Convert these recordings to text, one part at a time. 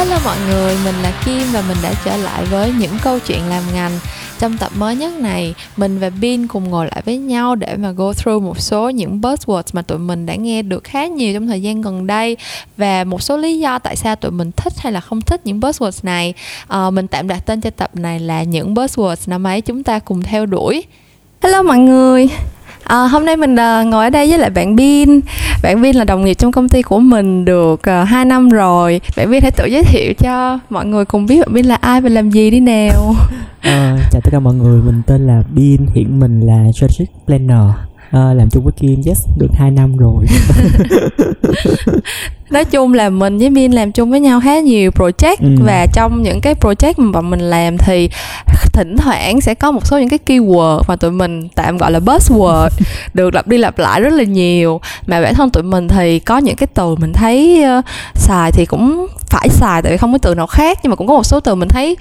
Hello mọi người, mình là Kim và mình đã trở lại với những câu chuyện làm ngành. Trong tập mới nhất này, mình và Bin cùng ngồi lại với nhau để mà go through một số những buzzwords mà tụi mình đã nghe được khá nhiều trong thời gian gần đây và một số lý do tại sao tụi mình thích hay là không thích những buzzwords này. À, mình tạm đặt tên cho tập này là những buzzwords năm ấy chúng ta cùng theo đuổi. Hello mọi người, À, hôm nay mình uh, ngồi ở đây với lại bạn Bin. Bạn Bin là đồng nghiệp trong công ty của mình được uh, ờ, 2 năm rồi. Bạn Bin hãy tự giới thiệu cho mọi người cùng biết bạn Bin là ai và làm gì đi nào. À, Chào tất cả mọi người, mình tên là Bin Hiện mình là Strategic Planner. À, làm chung với Kim yes được 2 năm rồi nói chung là mình với Min làm chung với nhau khá nhiều project ừ. và trong những cái project mà mình làm thì thỉnh thoảng sẽ có một số những cái keyword mà tụi mình tạm gọi là buzzword được lặp đi lặp lại rất là nhiều mà bản thân tụi mình thì có những cái từ mình thấy uh, xài thì cũng phải xài tại vì không có từ nào khác nhưng mà cũng có một số từ mình thấy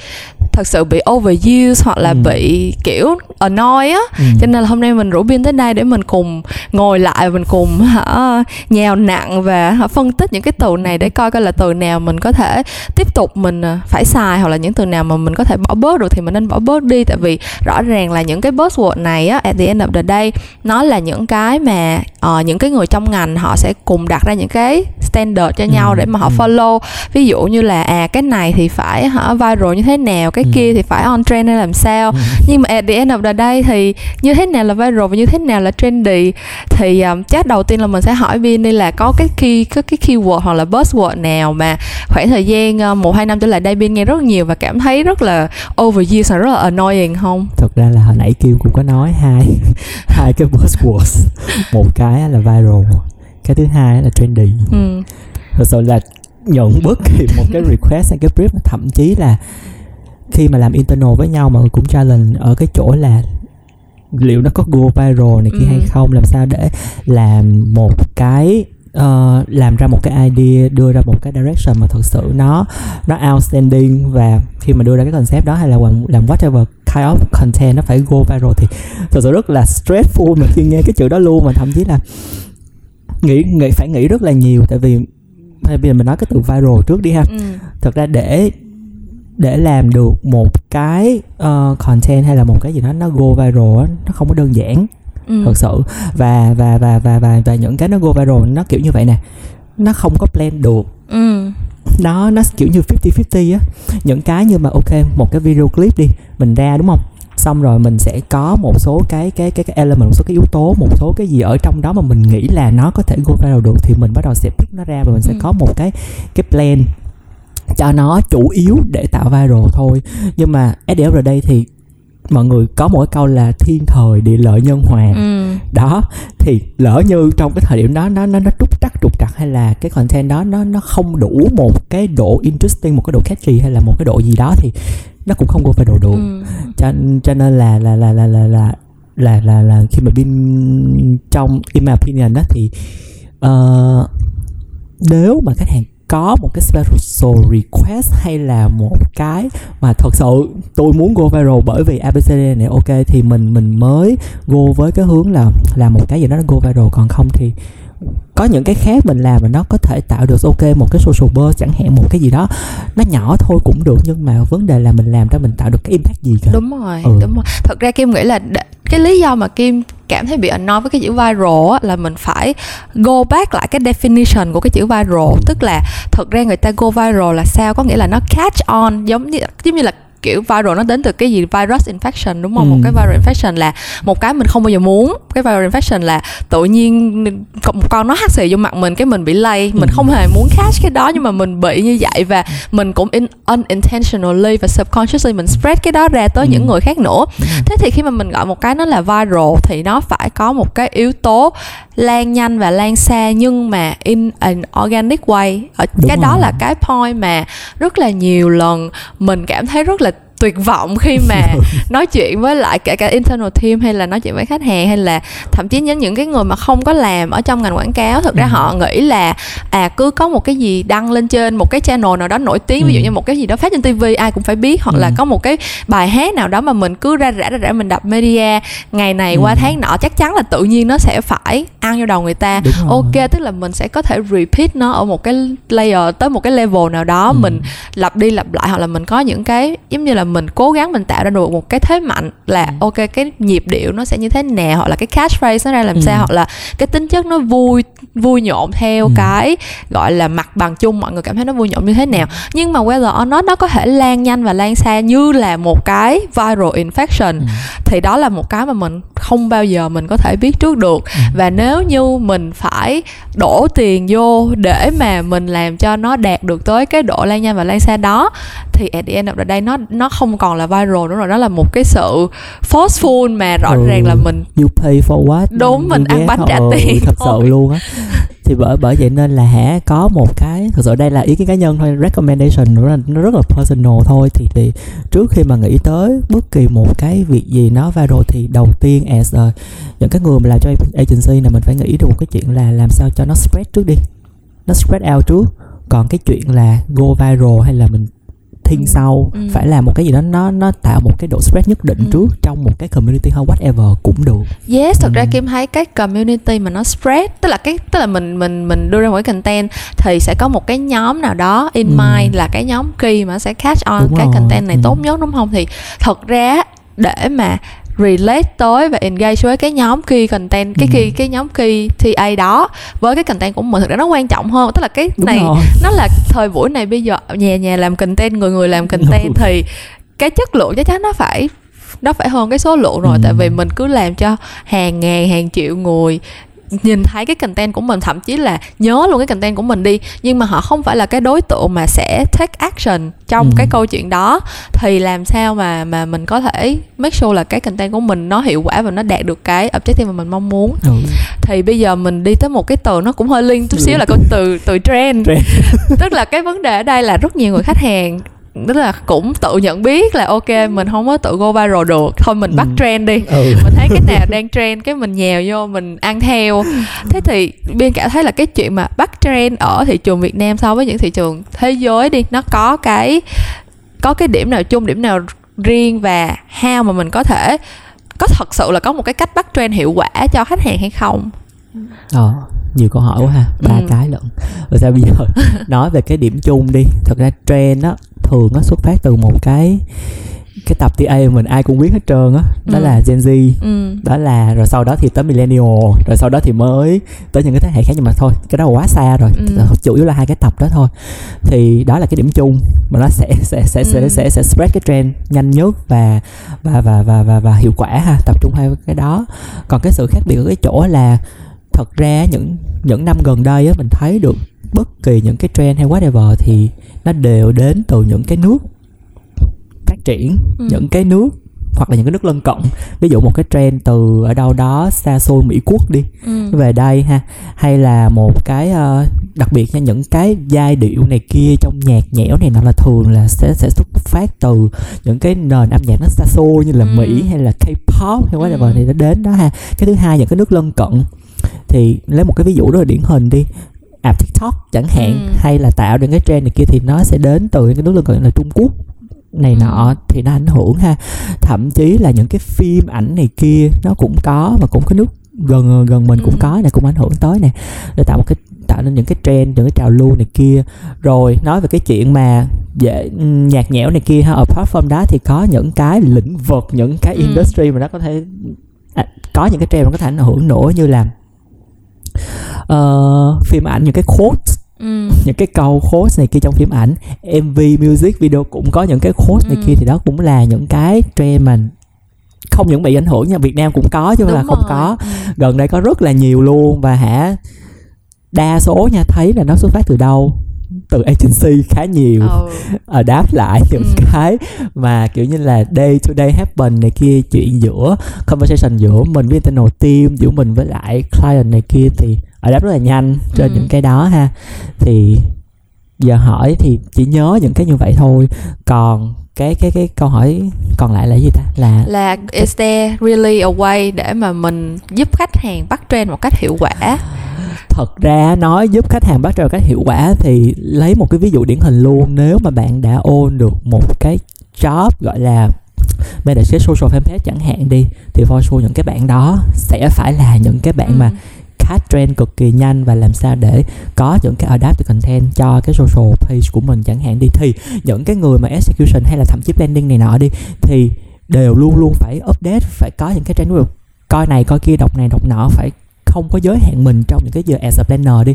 thật sự bị overuse hoặc là ừ. bị kiểu annoy á ừ. cho nên là hôm nay mình rủ biên tới đây để mình cùng ngồi lại mình cùng hả nhào nặng và hả, phân tích những những cái từ này để coi coi là từ nào mình có thể tiếp tục mình à, phải xài hoặc là những từ nào mà mình có thể bỏ bớt được thì mình nên bỏ bớt đi. Tại vì rõ ràng là những cái buzzword này á at the end of the day nó là những cái mà uh, những cái người trong ngành họ sẽ cùng đặt ra những cái standard cho nhau ừ. để mà họ ừ. follow ví dụ như là à cái này thì phải hả viral như thế nào cái ừ. kia thì phải on trend hay làm sao ừ. nhưng mà at the end of the day thì như thế nào là viral và như thế nào là trendy thì um, chắc đầu tiên là mình sẽ hỏi Vin đi là có cái key có cái keyword hoặc là buzzword nào mà khoảng thời gian uh, một hai năm trở lại đây Vin nghe rất nhiều và cảm thấy rất là overused và rất là annoying không? Thật ra là hồi nãy Kim cũng có nói hai hai cái buzzwords một cái là viral cái thứ hai là trendy ừ. thật sự là nhận bất kỳ một cái request hay cái brief thậm chí là khi mà làm internal với nhau mọi người cũng challenge ở cái chỗ là liệu nó có go viral này kia ừ. hay không làm sao để làm một cái uh, làm ra một cái idea đưa ra một cái direction mà thật sự nó nó outstanding và khi mà đưa ra cái concept đó hay là làm, làm whatever kind of content nó phải go viral thì thật sự rất là stressful mà khi nghe cái chữ đó luôn mà thậm chí là nghĩ nghĩ phải nghĩ rất là nhiều tại vì bây giờ mình nói cái từ viral trước đi ha ừ. thật ra để để làm được một cái uh, content hay là một cái gì đó nó go viral nó không có đơn giản ừ. thật sự và và và và và và những cái nó go viral nó kiểu như vậy nè nó không có plan được ừ. đó nó kiểu như 50 50 á những cái như mà ok một cái video clip đi mình ra đúng không xong rồi mình sẽ có một số cái cái cái, cái element một số cái yếu tố một số cái gì ở trong đó mà mình nghĩ là nó có thể go viral được thì mình bắt đầu sẽ pick nó ra và mình sẽ ừ. có một cái cái plan cho nó chủ yếu để tạo viral thôi nhưng mà SDF ở đây thì mọi người có một cái câu là thiên thời địa lợi nhân hòa ừ. đó thì lỡ như trong cái thời điểm đó nó nó nó trúc trắc trục trặc hay là cái content đó nó nó không đủ một cái độ interesting một cái độ catchy hay là một cái độ gì đó thì nó cũng không có phải đồ đủ ừ. cho cho nên là là là là là là là là, là khi mà bên trong in my opinion đó thì uh, nếu mà khách hàng có một cái special request hay là một cái mà thật sự tôi muốn go viral bởi vì ABCD này ok thì mình mình mới go với cái hướng là làm một cái gì đó nó go viral. Còn không thì có những cái khác mình làm mà nó có thể tạo được ok một cái social buzz chẳng hạn một cái gì đó nó nhỏ thôi cũng được nhưng mà vấn đề là mình làm ra mình tạo được cái impact gì cả đúng rồi ừ. đúng rồi. Thật ra kim nghĩ là cái lý do mà kim cảm thấy bị annoy với cái chữ viral á, là mình phải go back lại cái definition của cái chữ viral. Tức là thật ra người ta go viral là sao? Có nghĩa là nó catch on giống như giống như là kiểu viral nó đến từ cái gì virus infection đúng không ừ. một cái viral infection là một cái mình không bao giờ muốn cái viral infection là tự nhiên một con nó hắt xì vô mặt mình cái mình bị lây mình ừ. không hề muốn catch cái đó nhưng mà mình bị như vậy và mình cũng in, unintentionally và subconsciously mình spread cái đó ra tới ừ. những người khác nữa ừ. thế thì khi mà mình gọi một cái nó là viral thì nó phải có một cái yếu tố lan nhanh và lan xa nhưng mà in an organic way ở cái rồi. đó là cái point mà rất là nhiều lần mình cảm thấy rất là tuyệt vọng khi mà nói chuyện với lại kể cả internal team hay là nói chuyện với khách hàng hay là thậm chí những những cái người mà không có làm ở trong ngành quảng cáo thực ra ừ. họ nghĩ là à cứ có một cái gì đăng lên trên một cái channel nào đó nổi tiếng ừ. ví dụ ừ. như một cái gì đó phát trên tv ai cũng phải biết hoặc ừ. là có một cái bài hát nào đó mà mình cứ ra rã ra rã mình đập media ngày này ừ. qua tháng nọ chắc chắn là tự nhiên nó sẽ phải ăn vô đầu người ta ok tức là mình sẽ có thể repeat nó ở một cái layer tới một cái level nào đó ừ. mình lặp đi lặp lại hoặc là mình có những cái giống như là mình cố gắng mình tạo ra được một cái thế mạnh là ừ. ok cái nhịp điệu nó sẽ như thế nào hoặc là cái catchphrase nó ra làm ừ. sao hoặc là cái tính chất nó vui vui nhộn theo ừ. cái gọi là mặt bằng chung mọi người cảm thấy nó vui nhộn như thế nào nhưng mà whether or not nó có thể lan nhanh và lan xa như là một cái viral infection ừ. thì đó là một cái mà mình không bao giờ mình có thể biết trước được ừ. và nếu như mình phải đổ tiền vô để mà mình làm cho nó đạt được tới cái độ lan nhanh và lan xa đó thì at the end of the day nó nó không còn là viral nữa rồi. Nó là một cái sự forceful mà rõ ừ, ràng là mình you pay for what? Đúng mình ăn bánh trả tiền thật sự luôn á. Thì bởi bởi vậy nên là hả có một cái thực sự đây là ý kiến cá nhân thôi recommendation nữa là nó rất là personal thôi. Thì thì trước khi mà nghĩ tới bất kỳ một cái việc gì nó viral thì đầu tiên as a, những cái người mà làm cho agency là mình phải nghĩ được một cái chuyện là làm sao cho nó spread trước đi. Nó spread out trước. Còn cái chuyện là go viral hay là mình thiên ừ. sau ừ. phải làm một cái gì đó nó nó tạo một cái độ spread nhất định ừ. trước trong một cái community hay whatever cũng được yes thật ừ. ra kim thấy cái community mà nó spread tức là cái tức là mình mình mình đưa ra một cái content thì sẽ có một cái nhóm nào đó in ừ. mind là cái nhóm key mà sẽ catch on đúng cái rồi. content này ừ. tốt nhất đúng không thì thật ra để mà relate tới và engage với cái nhóm key content cái ừ. key cái nhóm key TA đó với cái content của mình thực ra nó quan trọng hơn tức là cái Đúng này rồi. nó là thời buổi này bây giờ nhà nhà làm content người người làm content thì cái chất lượng chắc chắn nó phải nó phải hơn cái số lượng rồi ừ. tại vì mình cứ làm cho hàng ngàn hàng triệu người nhìn thấy cái content của mình thậm chí là nhớ luôn cái content của mình đi nhưng mà họ không phải là cái đối tượng mà sẽ take action trong ừ. cái câu chuyện đó thì làm sao mà mà mình có thể make sure là cái content của mình nó hiệu quả và nó đạt được cái objective mà mình mong muốn ừ. thì bây giờ mình đi tới một cái từ nó cũng hơi liên chút xíu là câu từ từ trend, trend. tức là cái vấn đề ở đây là rất nhiều người khách hàng tức là cũng tự nhận biết là ok mình không có tự go viral được. Thôi mình bắt ừ. trend đi. Ừ. mình thấy cái nào đang trend cái mình nhào vô mình ăn theo. Thế thì biên cả thấy là cái chuyện mà bắt trend ở thị trường Việt Nam so với những thị trường thế giới đi nó có cái có cái điểm nào chung điểm nào riêng và how mà mình có thể có thật sự là có một cái cách bắt trend hiệu quả cho khách hàng hay không? Ờ nhiều câu hỏi quá ha. Ba ừ. cái lận. Rồi sao bây giờ? Nói về cái điểm chung đi. Thật ra trend á thường nó xuất phát từ một cái cái tập TA mình ai cũng biết hết trơn á đó, đó ừ. là Gen Z ừ. đó là rồi sau đó thì tới millennial rồi sau đó thì mới tới những cái thế hệ khác nhưng mà thôi cái đó là quá xa rồi ừ. chủ yếu là hai cái tập đó thôi thì đó là cái điểm chung mà nó sẽ sẽ sẽ ừ. sẽ, sẽ sẽ spread cái trend nhanh nhất và và và và và, và hiệu quả ha tập trung hai cái đó còn cái sự khác biệt ở cái chỗ là thật ra những những năm gần đây á mình thấy được bất kỳ những cái trend hay whatever thì nó đều đến từ những cái nước phát triển ừ. những cái nước hoặc là những cái nước lân cận ví dụ một cái trend từ ở đâu đó xa xôi mỹ quốc đi ừ. về đây ha hay là một cái uh, đặc biệt nha những cái giai điệu này kia trong nhạc nhẽo này nó là thường là sẽ sẽ xuất phát từ những cái nền âm nhạc nó xa xôi như là ừ. mỹ hay là k-pop hay whatever ừ. thì nó đến đó ha cái thứ hai những cái nước lân cận thì lấy một cái ví dụ rất là điển hình đi app tiktok chẳng hạn ừ. hay là tạo những cái trend này kia thì nó sẽ đến từ những cái nước cận là trung quốc này ừ. nọ thì nó ảnh hưởng ha thậm chí là những cái phim ảnh này kia nó cũng có và cũng có nước gần gần mình ừ. cũng có này cũng ảnh hưởng tới nè để tạo một cái tạo nên những cái trend những cái trào lưu này kia rồi nói về cái chuyện mà dễ nhạc nhẽo này kia ha ở platform đó thì có những cái lĩnh vực những cái ừ. industry mà nó có thể à, có những cái trend nó có thể ảnh hưởng nữa như là uh, phim ảnh những cái quote Ừ. những cái câu quote này kia trong phim ảnh mv music video cũng có những cái quote này ừ. kia thì đó cũng là những cái trend mà không những bị ảnh hưởng nha Việt Nam cũng có chứ không là không có ừ. gần đây có rất là nhiều luôn và hả đa số nha thấy là nó xuất phát từ đâu từ agency khá nhiều ừ. à, đáp lại những ừ. cái mà kiểu như là day to day happen này kia chuyện giữa conversation giữa mình với internal team giữa mình với lại client này kia thì ở đáp rất là nhanh trên ừ. những cái đó ha thì giờ hỏi thì chỉ nhớ những cái như vậy thôi còn cái cái cái câu hỏi còn lại là gì ta là là is there really a way để mà mình giúp khách hàng bắt trend một cách hiệu quả thật ra nói giúp khách hàng bắt một cách hiệu quả thì lấy một cái ví dụ điển hình luôn nếu mà bạn đã ôn được một cái job gọi là manager social fanpage chẳng hạn đi thì for sure những cái bạn đó sẽ phải là những cái bạn ừ. mà catch trend cực kỳ nhanh và làm sao để có những cái adaptive content cho cái social page của mình chẳng hạn đi thì những cái người mà execution hay là thậm chí planning này nọ đi thì đều luôn luôn phải update phải có những cái trend coi này coi kia đọc này đọc nọ phải không có giới hạn mình trong những cái giờ as a planner đi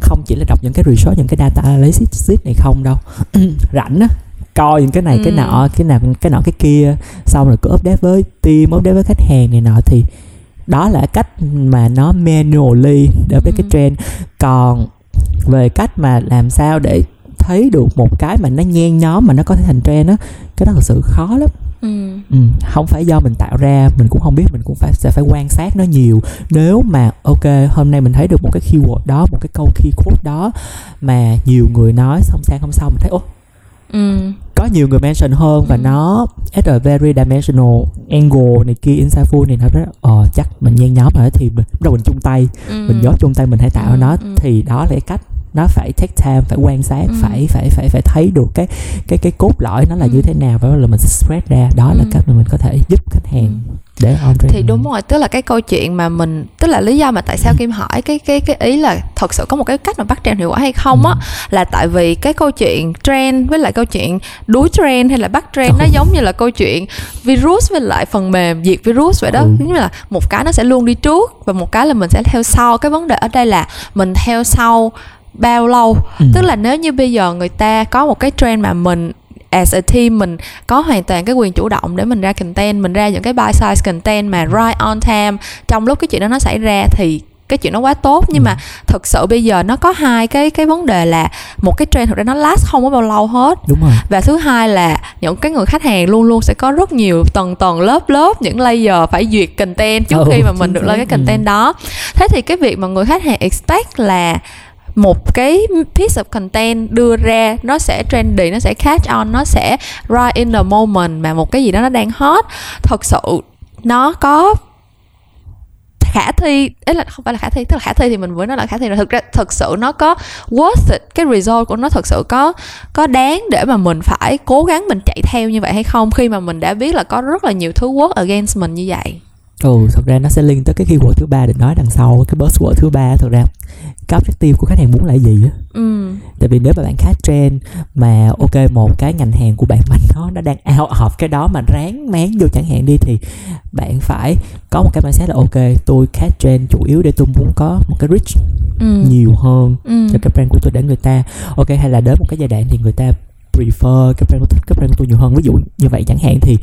không chỉ là đọc những cái research những cái data analysis này không đâu rảnh á coi những cái này ừ. cái nọ cái nào cái nọ cái kia xong rồi cứ update với team update với khách hàng này nọ thì đó là cách mà nó manually để update ừ. cái trend còn về cách mà làm sao để thấy được một cái mà nó nhen nhóm mà nó có thể thành trend á cái đó thật sự khó lắm Ừ. ừ. không phải do mình tạo ra mình cũng không biết mình cũng phải sẽ phải quan sát nó nhiều nếu mà ok hôm nay mình thấy được một cái keyword đó một cái câu key quote đó mà nhiều người nói xong sang không xong mình thấy ô ừ. có nhiều người mention hơn và ừ. nó at a very dimensional angle này kia insightful này nó rất ờ chắc mình nhen nhóm rồi thì mình bắt đầu mình chung tay ừ. mình góp chung tay mình hãy tạo ừ. nó ừ. thì đó là cái cách nó phải take time phải quan sát ừ. phải phải phải phải thấy được cái cái cái cốt lõi nó là ừ. như thế nào và là mình sẽ spread ra đó ừ. là cách mà mình có thể giúp khách hàng ừ để on thì đúng rồi tức là cái câu chuyện mà mình tức là lý do mà tại sao ừ. kim hỏi cái cái cái ý là thật sự có một cái cách mà bắt trend hiệu quả hay không á ừ. là tại vì cái câu chuyện trend với lại câu chuyện đuối trend hay là bắt trend ừ. nó giống như là câu chuyện virus với lại phần mềm diệt virus vậy đó ừ. giống như là một cái nó sẽ luôn đi trước và một cái là mình sẽ theo sau cái vấn đề ở đây là mình theo sau bao lâu ừ. tức là nếu như bây giờ người ta có một cái trend mà mình as a team mình có hoàn toàn cái quyền chủ động để mình ra content mình ra những cái buy size content mà right on time trong lúc cái chuyện đó nó xảy ra thì cái chuyện nó quá tốt nhưng ừ. mà thực sự bây giờ nó có hai cái cái vấn đề là một cái trend thực ra nó last không có bao lâu hết đúng rồi và thứ hai là những cái người khách hàng luôn luôn sẽ có rất nhiều tầng tầng lớp lớp những layer phải duyệt content trước ừ, khi mà mình được lên cái content ừ. đó thế thì cái việc mà người khách hàng expect là một cái piece of content đưa ra, nó sẽ trendy, nó sẽ catch on, nó sẽ right in the moment mà một cái gì đó nó đang hot. Thật sự, nó có khả thi ấy là không phải là khả thi, tức là khả thi thì mình vừa nói là khả thi là thực ra thực sự nó có worth it, cái result của nó thực sự có có đáng để mà mình phải cố gắng mình chạy theo như vậy hay không, khi mà mình đã biết là có rất là nhiều thứ work against mình như vậy ừ thật ra nó sẽ liên tới cái keyword thứ ba định nói đằng sau cái buzzword thứ ba thật ra cái objective của khách hàng muốn là gì á ừ. tại vì nếu mà bạn catch trend mà ok một cái ngành hàng của bạn mà nó nó đang out of cái đó mà ráng máng vô chẳng hạn đi thì bạn phải có một cái mindset là ok tôi catch trend chủ yếu để tôi muốn có một cái reach ừ. nhiều hơn ừ. cho cái brand của tôi để người ta ok hay là đến một cái giai đoạn thì người ta prefer cái brand của thích cái brand của tôi nhiều hơn ví dụ như vậy chẳng hạn thì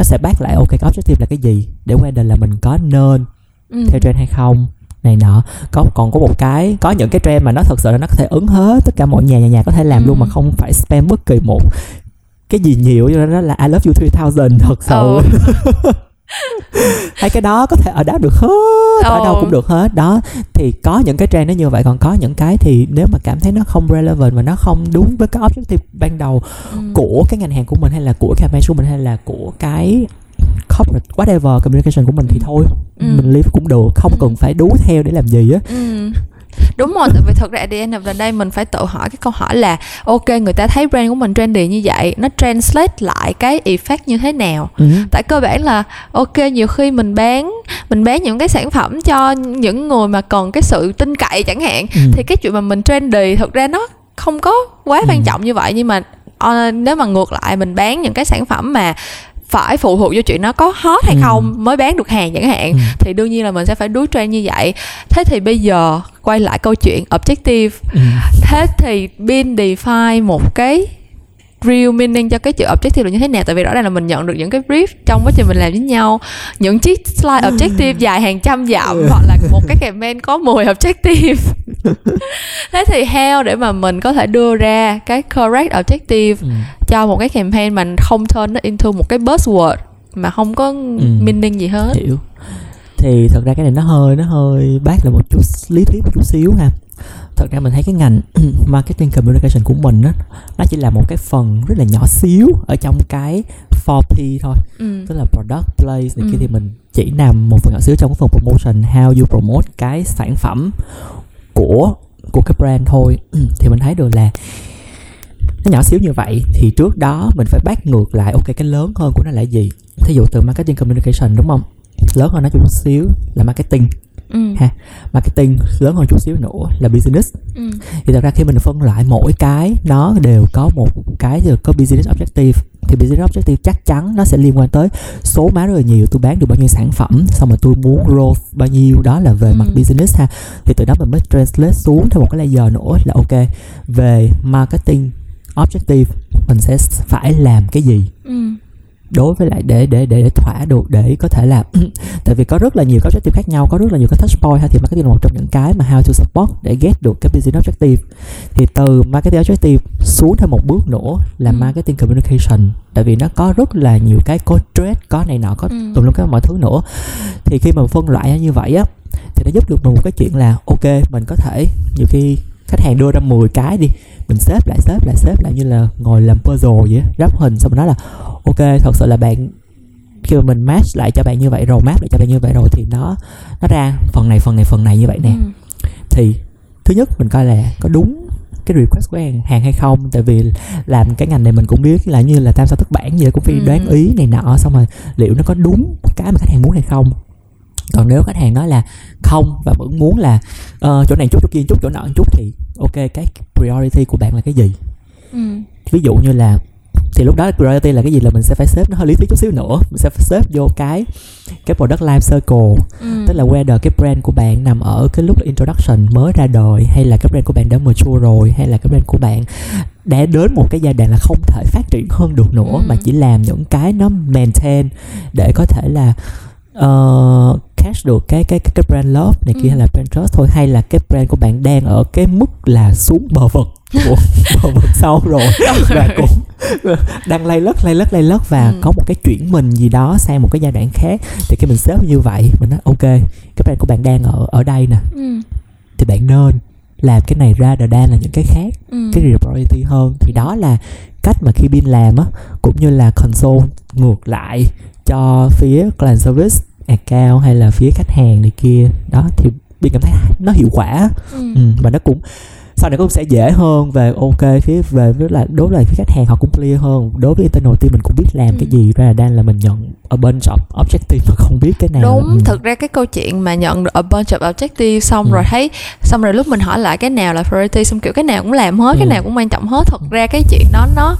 nó sẽ bác lại ok cái objective là cái gì để định là mình có nên ừ. theo trend hay không này nọ có còn có một cái có những cái trend mà nó thật sự là nó có thể ứng hết tất cả mọi nhà nhà nhà có thể làm ừ. luôn mà không phải spam bất kỳ một cái gì nhiều cho đó là I love you 3000 thật sự oh. hai cái đó có thể ở đó được hết ở đâu cũng được hết. Đó thì có những cái trend nó như vậy còn có những cái thì nếu mà cảm thấy nó không relevant và nó không đúng với cái objective ban đầu ừ. của cái ngành hàng của mình hay là của campaign của mình hay là của cái corporate whatever communication của mình thì thôi. Ừ. mình leave cũng được không cần phải đú theo để làm gì á. Ừ đúng rồi tại vì thật ra the end of the day mình phải tự hỏi cái câu hỏi là ok người ta thấy brand của mình trendy như vậy nó translate lại cái effect như thế nào ừ. tại cơ bản là ok nhiều khi mình bán mình bán những cái sản phẩm cho những người mà cần cái sự tin cậy chẳng hạn ừ. thì cái chuyện mà mình trendy thật ra nó không có quá quan ừ. trọng như vậy nhưng mà uh, nếu mà ngược lại mình bán những cái sản phẩm mà phải phụ thuộc vô chuyện nó có hot hay ừ. không mới bán được hàng chẳng hạn ừ. thì đương nhiên là mình sẽ phải đuối trend như vậy thế thì bây giờ quay lại câu chuyện objective ừ. thế thì bin define một cái real meaning cho cái chữ objective là như thế nào tại vì rõ ràng là mình nhận được những cái brief trong quá trình mình làm với nhau những chiếc slide objective dài hàng trăm dặm ừ. hoặc là một cái campaign có 10 objective thế thì how để mà mình có thể đưa ra cái correct objective ừ. cho một cái campaign mà không turn nó into một cái buzzword mà không có ừ. meaning gì hết hiểu thì thật ra cái này nó hơi nó hơi bác là một chút lý thuyết một chút xíu ha thật ra mình thấy cái ngành marketing communication của mình á nó chỉ là một cái phần rất là nhỏ xíu ở trong cái 4P thôi. Ừ. tức là product place này ừ. kia thì mình chỉ nằm một phần nhỏ xíu trong cái phần promotion how you promote cái sản phẩm của của cái brand thôi. Thì mình thấy được là nó nhỏ xíu như vậy thì trước đó mình phải bắt ngược lại ok cái lớn hơn của nó là gì? Thí dụ từ marketing communication đúng không? Lớn hơn nó chút xíu là marketing ừ. ha. Marketing lớn hơn chút xíu nữa là business. Ừ. thì thật ra khi mình phân loại mỗi cái nó đều có một cái rồi có business objective. Thì business objective chắc chắn nó sẽ liên quan tới số má rất là nhiều tôi bán được bao nhiêu sản phẩm xong rồi tôi muốn growth bao nhiêu. Đó là về ừ. mặt business ha. Thì từ đó mình mới translate xuống theo một cái layer nữa là ok về marketing objective mình sẽ phải làm cái gì? Ừ đối với lại để để để thỏa được để có thể là tại vì có rất là nhiều các objective khác nhau có rất là nhiều cái touch point ha thì marketing là một trong những cái mà how to support để get được cái business objective thì từ marketing objective xuống thêm một bước nữa là ừ. marketing communication tại vì nó có rất là nhiều cái có trade có này nọ có ừ. tùm lum các mọi thứ nữa thì khi mà phân loại như vậy á thì nó giúp được mình một cái chuyện là ok mình có thể nhiều khi khách hàng đưa ra 10 cái đi mình xếp lại xếp lại xếp lại như là ngồi làm puzzle vậy ráp hình xong rồi nói là ok thật sự là bạn khi mà mình match lại cho bạn như vậy rồi map lại cho bạn như vậy rồi thì nó nó ra phần này phần này phần này như vậy nè ừ. thì thứ nhất mình coi là có đúng cái request của hàng, hàng hay không tại vì làm cái ngành này mình cũng biết là như là tam sao thất bản vậy cũng phải ừ. đoán ý này nọ xong rồi liệu nó có đúng cái mà khách hàng muốn hay không còn nếu khách hàng nói là không và vẫn muốn là uh, chỗ này chút chỗ kia chút chỗ nọ chút thì ok cái priority của bạn là cái gì ừ. ví dụ như là thì lúc đó priority là cái gì là mình sẽ phải xếp nó hơi lý thuyết chút xíu nữa mình sẽ phải xếp vô cái cái product life circle ừ. tức là whether cái brand của bạn nằm ở cái lúc introduction mới ra đời hay là cái brand của bạn đã mature rồi hay là cái brand của bạn đã đến một cái giai đoạn là không thể phát triển hơn được nữa ừ. mà chỉ làm những cái nó maintain để có thể là uh, catch được cái cái cái, cái brand love này kia ừ. hay là brand trust thôi hay là cái brand của bạn đang ở cái mức là xuống bờ vực của bờ vực sâu rồi và cũng đang lay lất lay lất lay lất và ừ. có một cái chuyển mình gì đó sang một cái giai đoạn khác thì cái mình xếp như vậy mình nói ok cái brand của bạn đang ở ở đây nè ừ. thì bạn nên làm cái này ra đan là những cái khác ừ. cái priority hơn thì đó là cách mà khi bin làm á cũng như là console ngược lại cho phía client service account hay là phía khách hàng này kia đó thì bin cảm thấy nó hiệu quả ừ. Ừ, và nó cũng sau này cũng sẽ dễ hơn về ok phía về với là đối với phía khách hàng họ cũng clear hơn đối với internal team mình cũng biết làm ừ. cái gì ra là đang là mình nhận a bunch of objective mà không biết cái nào đúng ừ. thực ra cái câu chuyện mà nhận a bunch of objective xong ừ. rồi thấy xong rồi lúc mình hỏi lại cái nào là priority xong kiểu cái nào cũng làm hết ừ. cái nào cũng quan trọng hết thật ra cái chuyện đó nó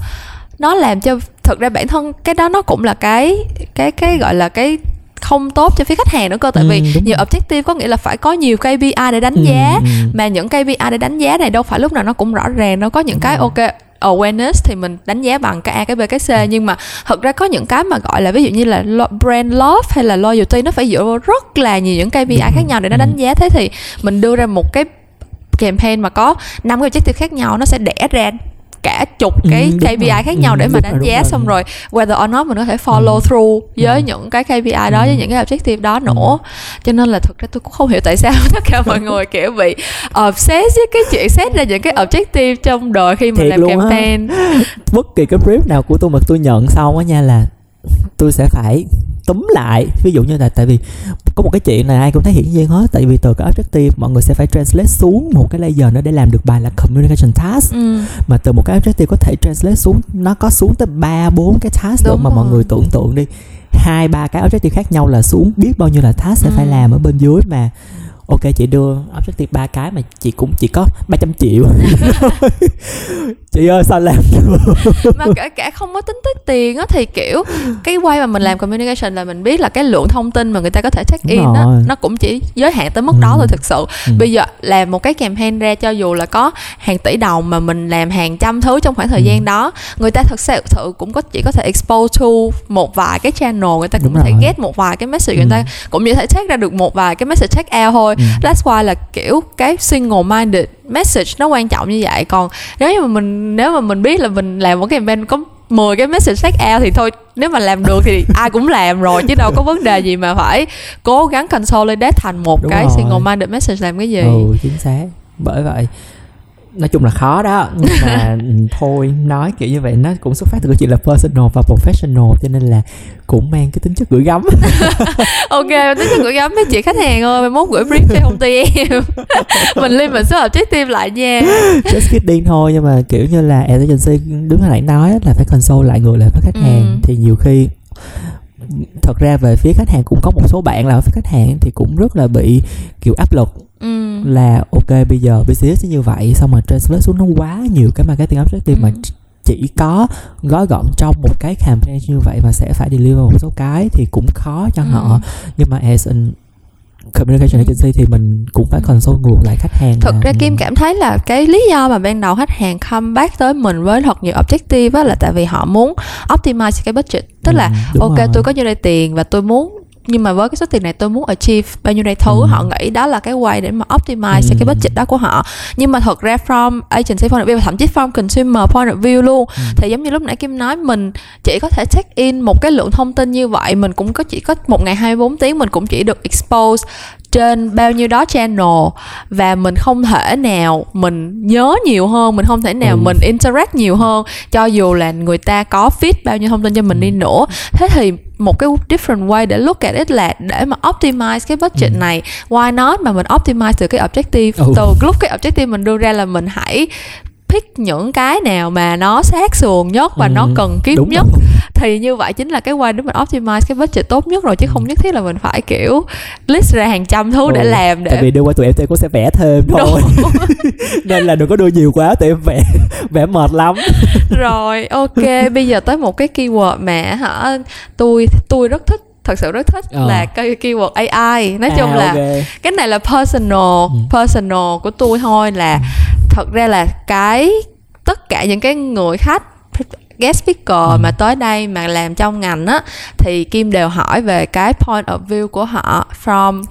nó làm cho thực ra bản thân cái đó nó cũng là cái cái cái gọi là cái không tốt cho phía khách hàng nữa cơ tại ừ, vì nhiều rồi. objective có nghĩa là phải có nhiều KPI để đánh ừ, giá ừ. mà những KPI để đánh giá này đâu phải lúc nào nó cũng rõ ràng nó có những cái ok awareness thì mình đánh giá bằng cái A cái B cái C ừ. nhưng mà thật ra có những cái mà gọi là ví dụ như là brand love hay là loyalty nó phải dựa vào rất là nhiều những KPI ừ. khác nhau để nó đánh giá thế thì mình đưa ra một cái campaign mà có năm cái objective khác nhau nó sẽ đẻ ra cả chục ừ, cái ừ, KPI rồi. khác nhau ừ, để mà đánh rồi, giá rồi. xong rồi whether or not mình có thể follow ừ. through với ừ. những cái KPI đó ừ. với những cái objective đó nữa ừ. cho nên là thực ra tôi cũng không hiểu tại sao tất cả mọi người kiểu bị obsessed với cái chuyện xét ra những cái objective trong đời khi mình làm campaign bất kỳ cái brief nào của tôi mà tôi nhận xong á nha là tôi sẽ phải túm lại ví dụ như là tại vì có một cái chuyện này ai cũng thấy hiển nhiên hết tại vì từ cái objective mọi người sẽ phải translate xuống một cái layer nó để làm được bài là communication task ừ. mà từ một cái objective có thể translate xuống nó có xuống tới ba bốn cái task được mà rồi. mọi người tưởng tượng đi hai ba cái objective khác nhau là xuống biết bao nhiêu là task sẽ ừ. phải làm ở bên dưới mà ok chị đưa objective ba cái mà chị cũng chỉ có 300 triệu chị ơi sao làm được mà cả cả không có tính tới tiền á thì kiểu cái quay mà mình làm communication là mình biết là cái lượng thông tin mà người ta có thể check in á nó cũng chỉ giới hạn tới mức ừ. đó thôi thực sự ừ. bây giờ làm một cái campaign ra cho dù là có hàng tỷ đồng mà mình làm hàng trăm thứ trong khoảng thời ừ. gian đó người ta thật sự sự cũng có chỉ có thể expose to một vài cái channel người ta cũng có thể get một vài cái message ừ. người ta cũng chỉ thể check ra được một vài cái message check out thôi ừ. That's why là kiểu cái single minded message nó quan trọng như vậy. Còn nếu như mà mình nếu mà mình biết là mình làm một cái campaign có 10 cái message check out thì thôi nếu mà làm được thì ai cũng làm rồi chứ đâu có vấn đề gì mà phải cố gắng consolidate thành một Đúng cái rồi. single minded message làm cái gì. Ừ chính xác. Bởi vậy nói chung là khó đó. Nhưng mà thôi nói kiểu như vậy nó cũng xuất phát từ câu chuyện là personal và professional cho nên là cũng mang cái tính chất gửi gắm. Ok tính chất gửi gắm mấy chị khách hàng ơi mai mốt gửi brief cho công ty em. Mình lên mình số hợp trái tim lại nha. Just kidding thôi nhưng mà kiểu như là agency đứng hồi nãy nói là phải console lại người lại với khách hàng. Ừ. thì nhiều khi thật ra về phía khách hàng cũng có một số bạn là ở phía khách hàng thì cũng rất là bị kiểu áp lực ừ. là ok bây giờ business như vậy xong rồi translate xuống nó quá nhiều cái marketing objective ừ. mà chỉ có gói gọn trong một cái campaign như vậy và sẽ phải deliver một số cái thì cũng khó cho ừ. họ nhưng mà as an communication agency thì mình cũng phải console ngược lại khách hàng thực ra kim cảm thấy là cái lý do mà ban đầu khách hàng come back tới mình với thật nhiều objective á là tại vì họ muốn optimize cái budget tức ừ, là ok rồi. tôi có nhiêu đây tiền và tôi muốn nhưng mà với cái số tiền này tôi muốn achieve bao nhiêu đây thứ ừ. họ nghĩ đó là cái way để mà optimize ừ. cái budget đó của họ nhưng mà thật ra from agency point of view thậm chí from consumer point of view luôn ừ. thì giống như lúc nãy kim nói mình chỉ có thể check in một cái lượng thông tin như vậy mình cũng có chỉ có một ngày 24 tiếng mình cũng chỉ được expose trên bao nhiêu đó channel và mình không thể nào mình nhớ nhiều hơn mình không thể nào ừ. mình interact nhiều hơn cho dù là người ta có feed bao nhiêu thông tin cho mình đi ừ. nữa thế thì một cái different way để look at it là để mà optimize cái budget ừ. này why not mà mình optimize từ cái objective ừ. từ lúc cái objective mình đưa ra là mình hãy pick những cái nào mà nó sát sườn nhất và ừ, nó cần kiếm đúng nhất rồi. thì như vậy chính là cái way để mình optimize cái budget tốt nhất rồi chứ không nhất thiết là mình phải kiểu list ra hàng trăm thứ ừ, để làm để tại vì đưa qua tụi em em cũng sẽ vẽ thêm thôi nên là đừng có đưa nhiều quá tụi em vẽ vẽ mệt lắm rồi ok bây giờ tới một cái keyword mà hả tôi tôi rất thích thật sự rất thích ờ. là cái keyword AI nói à, chung là okay. cái này là personal ừ. personal của tôi thôi là thật ra là cái tất cả những cái người khách guest speaker ừ. mà tới đây mà làm trong ngành á thì Kim đều hỏi về cái point of view của họ from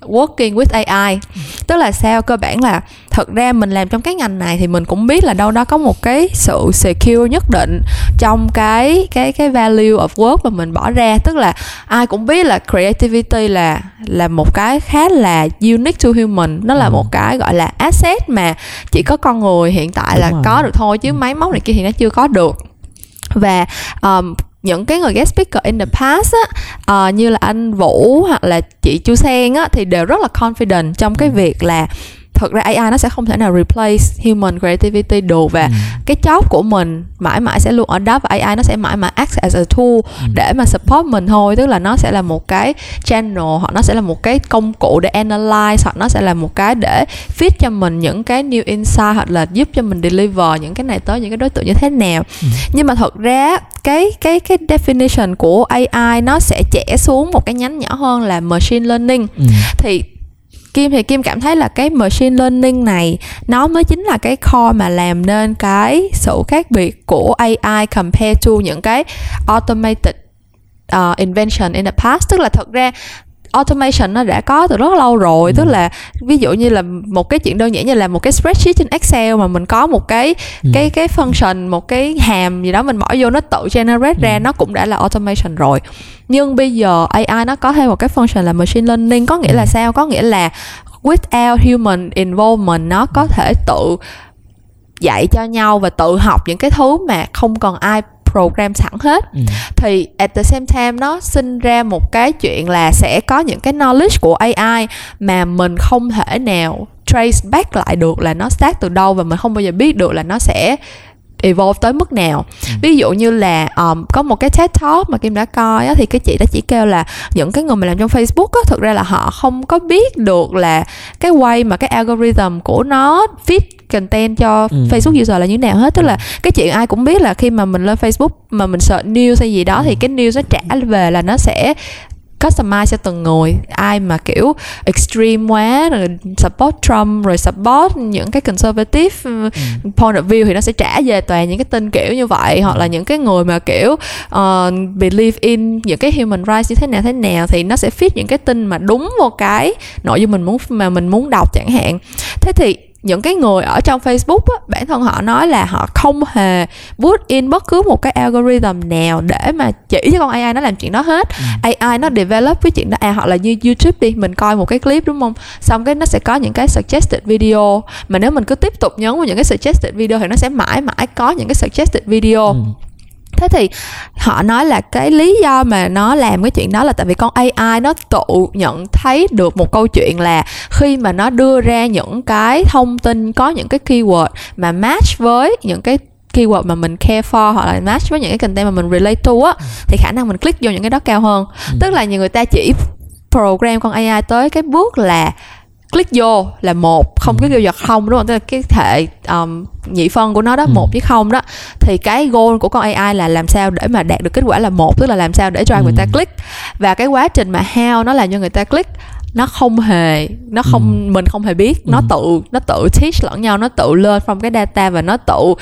working with AI tức là sao cơ bản là thật ra mình làm trong cái ngành này thì mình cũng biết là đâu đó có một cái sự secure nhất định trong cái cái cái value of work mà mình bỏ ra tức là ai cũng biết là creativity là là một cái khá là unique to human nó là ừ. một cái gọi là asset mà chỉ có con người hiện tại Đúng là rồi. có được thôi chứ ừ. máy móc này kia thì nó chưa có được và um, những cái người guest speaker in the past á uh, như là anh Vũ hoặc là chị Chu Sen á thì đều rất là confident trong cái việc là thực ra AI nó sẽ không thể nào replace human creativity được và ừ. cái job của mình mãi mãi sẽ luôn ở đó và AI nó sẽ mãi mãi act as a tool ừ. để mà support mình thôi tức là nó sẽ là một cái channel hoặc nó sẽ là một cái công cụ để analyze hoặc nó sẽ là một cái để feed cho mình những cái new insight hoặc là giúp cho mình deliver những cái này tới những cái đối tượng như thế nào ừ. nhưng mà thật ra cái cái cái definition của AI nó sẽ trẻ xuống một cái nhánh nhỏ hơn là machine learning ừ. thì Kim thì Kim cảm thấy là cái machine learning này nó mới chính là cái core mà làm nên cái sự khác biệt của AI compared to những cái automated uh, invention in the past. Tức là thật ra automation nó đã có từ rất lâu rồi ừ. tức là ví dụ như là một cái chuyện đơn giản như là một cái spreadsheet trên Excel mà mình có một cái ừ. cái cái function một cái hàm gì đó mình bỏ vô nó tự generate ừ. ra nó cũng đã là automation rồi nhưng bây giờ AI nó có thêm một cái function là machine learning có nghĩa là ừ. sao có nghĩa là without human involvement nó có thể tự dạy cho nhau và tự học những cái thứ mà không còn ai program sẵn hết ừ. thì at the same time nó sinh ra một cái chuyện là sẽ có những cái knowledge của AI mà mình không thể nào trace back lại được là nó start từ đâu và mình không bao giờ biết được là nó sẽ evolve tới mức nào ừ. ví dụ như là um, có một cái TED Talk mà Kim đã coi á, thì cái chị đó chỉ kêu là những cái người mà làm trong Facebook á, thực ra là họ không có biết được là cái way mà cái algorithm của nó fit content cho ừ. Facebook user là như nào hết tức là cái chuyện ai cũng biết là khi mà mình lên Facebook mà mình search news hay gì đó ừ. thì cái news nó trả về là nó sẽ customize cho từng người. Ai mà kiểu extreme quá rồi support Trump rồi support những cái conservative ừ. point of view thì nó sẽ trả về toàn những cái tin kiểu như vậy hoặc là những cái người mà kiểu uh, believe in những cái human rights như thế nào thế nào thì nó sẽ fit những cái tin mà đúng một cái nội dung mình muốn mà mình muốn đọc chẳng hạn. Thế thì những cái người ở trong Facebook á, bản thân họ nói là họ không hề put in bất cứ một cái algorithm nào để mà chỉ cho con AI nó làm chuyện đó hết. Ừ. AI nó develop cái chuyện đó. À hoặc là như YouTube đi mình coi một cái clip đúng không? Xong cái nó sẽ có những cái suggested video. Mà nếu mình cứ tiếp tục nhấn vào những cái suggested video thì nó sẽ mãi mãi có những cái suggested video. Ừ thế thì họ nói là cái lý do mà nó làm cái chuyện đó là tại vì con AI nó tự nhận thấy được một câu chuyện là khi mà nó đưa ra những cái thông tin có những cái keyword mà match với những cái keyword mà mình care for hoặc là match với những cái content mà mình relate to á thì khả năng mình click vô những cái đó cao hơn ừ. tức là nhiều người ta chỉ program con AI tới cái bước là click vô là một không ừ. cái kêu giật không đúng không tức là cái hệ um, nhị phân của nó đó ừ. một với không đó thì cái goal của con AI là làm sao để mà đạt được kết quả là một tức là làm sao để cho ừ. người ta click và cái quá trình mà how nó làm cho người ta click nó không hề nó không ừ. mình không hề biết ừ. nó tự nó tự teach lẫn nhau nó tự lên from cái data và nó tự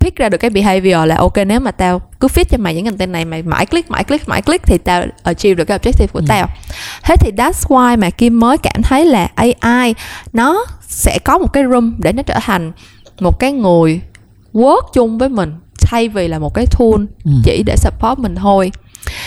pick ra được cái behavior là ok nếu mà tao cứ fit cho mày những content này mày mãi click mãi click mãi click thì tao achieve được cái objective của ừ. tao thế thì that's why mà kim mới cảm thấy là ai nó sẽ có một cái room để nó trở thành một cái người work chung với mình thay vì là một cái tool ừ. chỉ để support mình thôi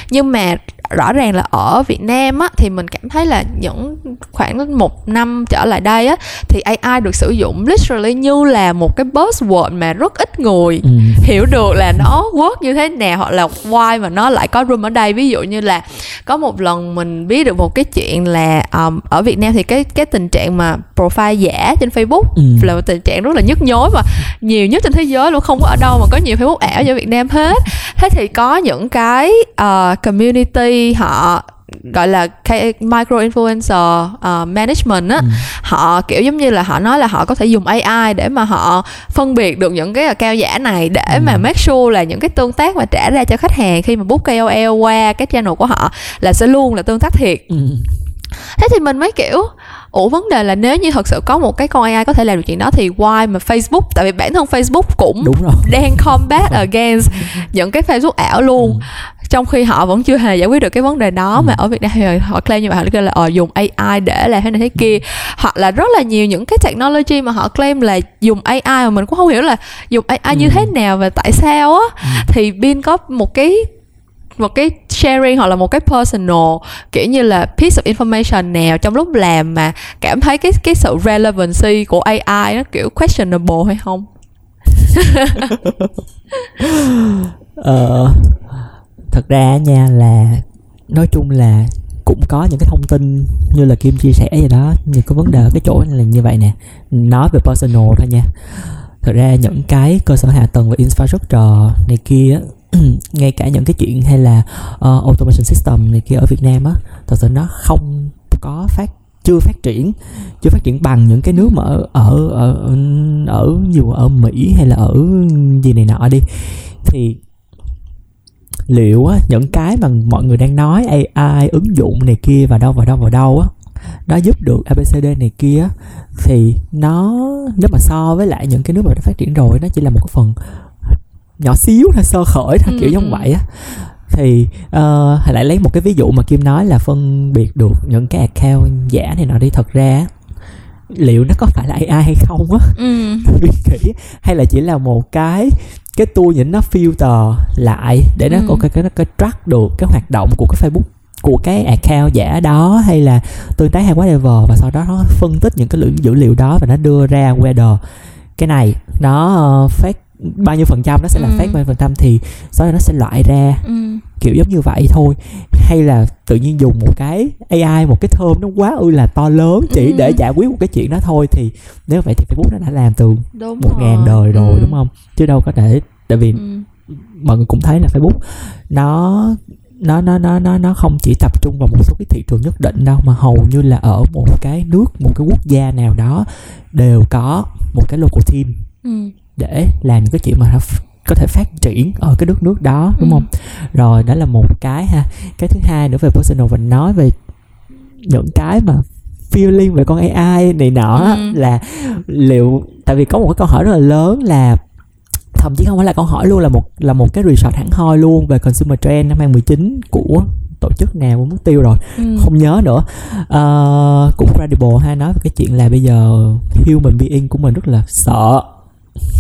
nhưng mà rõ ràng là ở Việt Nam á thì mình cảm thấy là những khoảng một năm trở lại đây á thì AI được sử dụng literally như là một cái buzzword mà rất ít người ừ. hiểu được là nó work như thế nào hoặc là why mà nó lại có room ở đây ví dụ như là có một lần mình biết được một cái chuyện là um, ở Việt Nam thì cái cái tình trạng mà profile giả trên Facebook ừ. là một tình trạng rất là nhức nhối và nhiều nhất trên thế giới luôn không có ở đâu mà có nhiều Facebook ảo ở Việt Nam hết thế thì có những cái uh, community họ gọi là micro influencer uh, management á ừ. họ kiểu giống như là họ nói là họ có thể dùng AI để mà họ phân biệt được những cái cao giả này để ừ. mà make sure là những cái tương tác mà trả ra cho khách hàng khi mà book KOL qua cái channel của họ là sẽ luôn là tương tác thiệt ừ. thế thì mình mới kiểu ủa vấn đề là nếu như thật sự có một cái con AI có thể làm được chuyện đó thì why mà Facebook tại vì bản thân Facebook cũng Đúng rồi. đang combat against những cái Facebook ảo luôn ừ. trong khi họ vẫn chưa hề giải quyết được cái vấn đề đó ừ. mà ở Việt Nam thì họ claim như vậy họ kêu là ờ dùng AI để làm thế này thế kia hoặc là rất là nhiều những cái technology mà họ claim là dùng AI mà mình cũng không hiểu là dùng AI ừ. như thế nào và tại sao á ừ. thì Bin có một cái một cái sharing hoặc là một cái personal kiểu như là piece of information nào trong lúc làm mà cảm thấy cái cái sự relevancy của AI nó kiểu questionable hay không? Ờ, thật ra nha là nói chung là cũng có những cái thông tin như là kim chia sẻ gì đó nhưng có vấn đề cái chỗ là như vậy nè. Nói về personal thôi nha thật ra những cái cơ sở hạ tầng và infrastructure này kia ngay cả những cái chuyện hay là uh, automation system này kia ở Việt Nam á thật sự nó không có phát chưa phát triển chưa phát triển bằng những cái nước mà ở ở ở, ở dù ở Mỹ hay là ở gì này nọ đi. Thì liệu á, những cái mà mọi người đang nói AI ứng dụng này kia vào đâu vào đâu vào đâu á nó giúp được ABCD này kia thì nó nếu mà so với lại những cái nước mà đã phát triển rồi nó chỉ là một cái phần nhỏ xíu thôi sơ khởi thôi ừ, kiểu giống ừ. vậy á thì uh, lại lấy một cái ví dụ mà kim nói là phân biệt được những cái account giả này nọ đi thật ra liệu nó có phải là AI hay không á ừ. kỹ hay là chỉ là một cái cái tool nhìn nó filter lại để nó ừ. có cái cái nó cái track được cái hoạt động của cái Facebook của cái account giả đó hay là tương tác hay whatever và sau đó nó phân tích những cái dữ liệu đó và nó đưa ra whether cái này nó uh, fake bao nhiêu phần trăm nó sẽ là ừ. fake bao nhiêu phần trăm thì sau đó nó sẽ loại ra ừ. kiểu giống như vậy thôi hay là tự nhiên dùng một cái AI một cái thơm nó quá ư là to lớn chỉ ừ. để giải quyết một cái chuyện đó thôi thì nếu vậy thì Facebook nó đã làm từ đúng một rồi. ngàn đời rồi ừ. đúng không chứ đâu có thể tại vì ừ. mọi người cũng thấy là Facebook nó nó nó nó nó nó không chỉ tập trung vào một số cái thị trường nhất định đâu mà hầu như là ở một cái nước một cái quốc gia nào đó đều có một cái local team ừ để làm những cái chuyện mà nó có thể phát triển ở cái đất nước đó đúng ừ. không rồi đó là một cái ha cái thứ hai nữa về personal mình nói về những cái mà feeling về con AI này nọ ừ. là liệu tại vì có một cái câu hỏi rất là lớn là thậm chí không phải là câu hỏi luôn là một là một cái research hẳn hoi luôn về consumer trend năm 2019 của tổ chức nào cũng mất tiêu rồi ừ. không nhớ nữa uh, cũng credible hay nói về cái chuyện là bây giờ human being của mình rất là sợ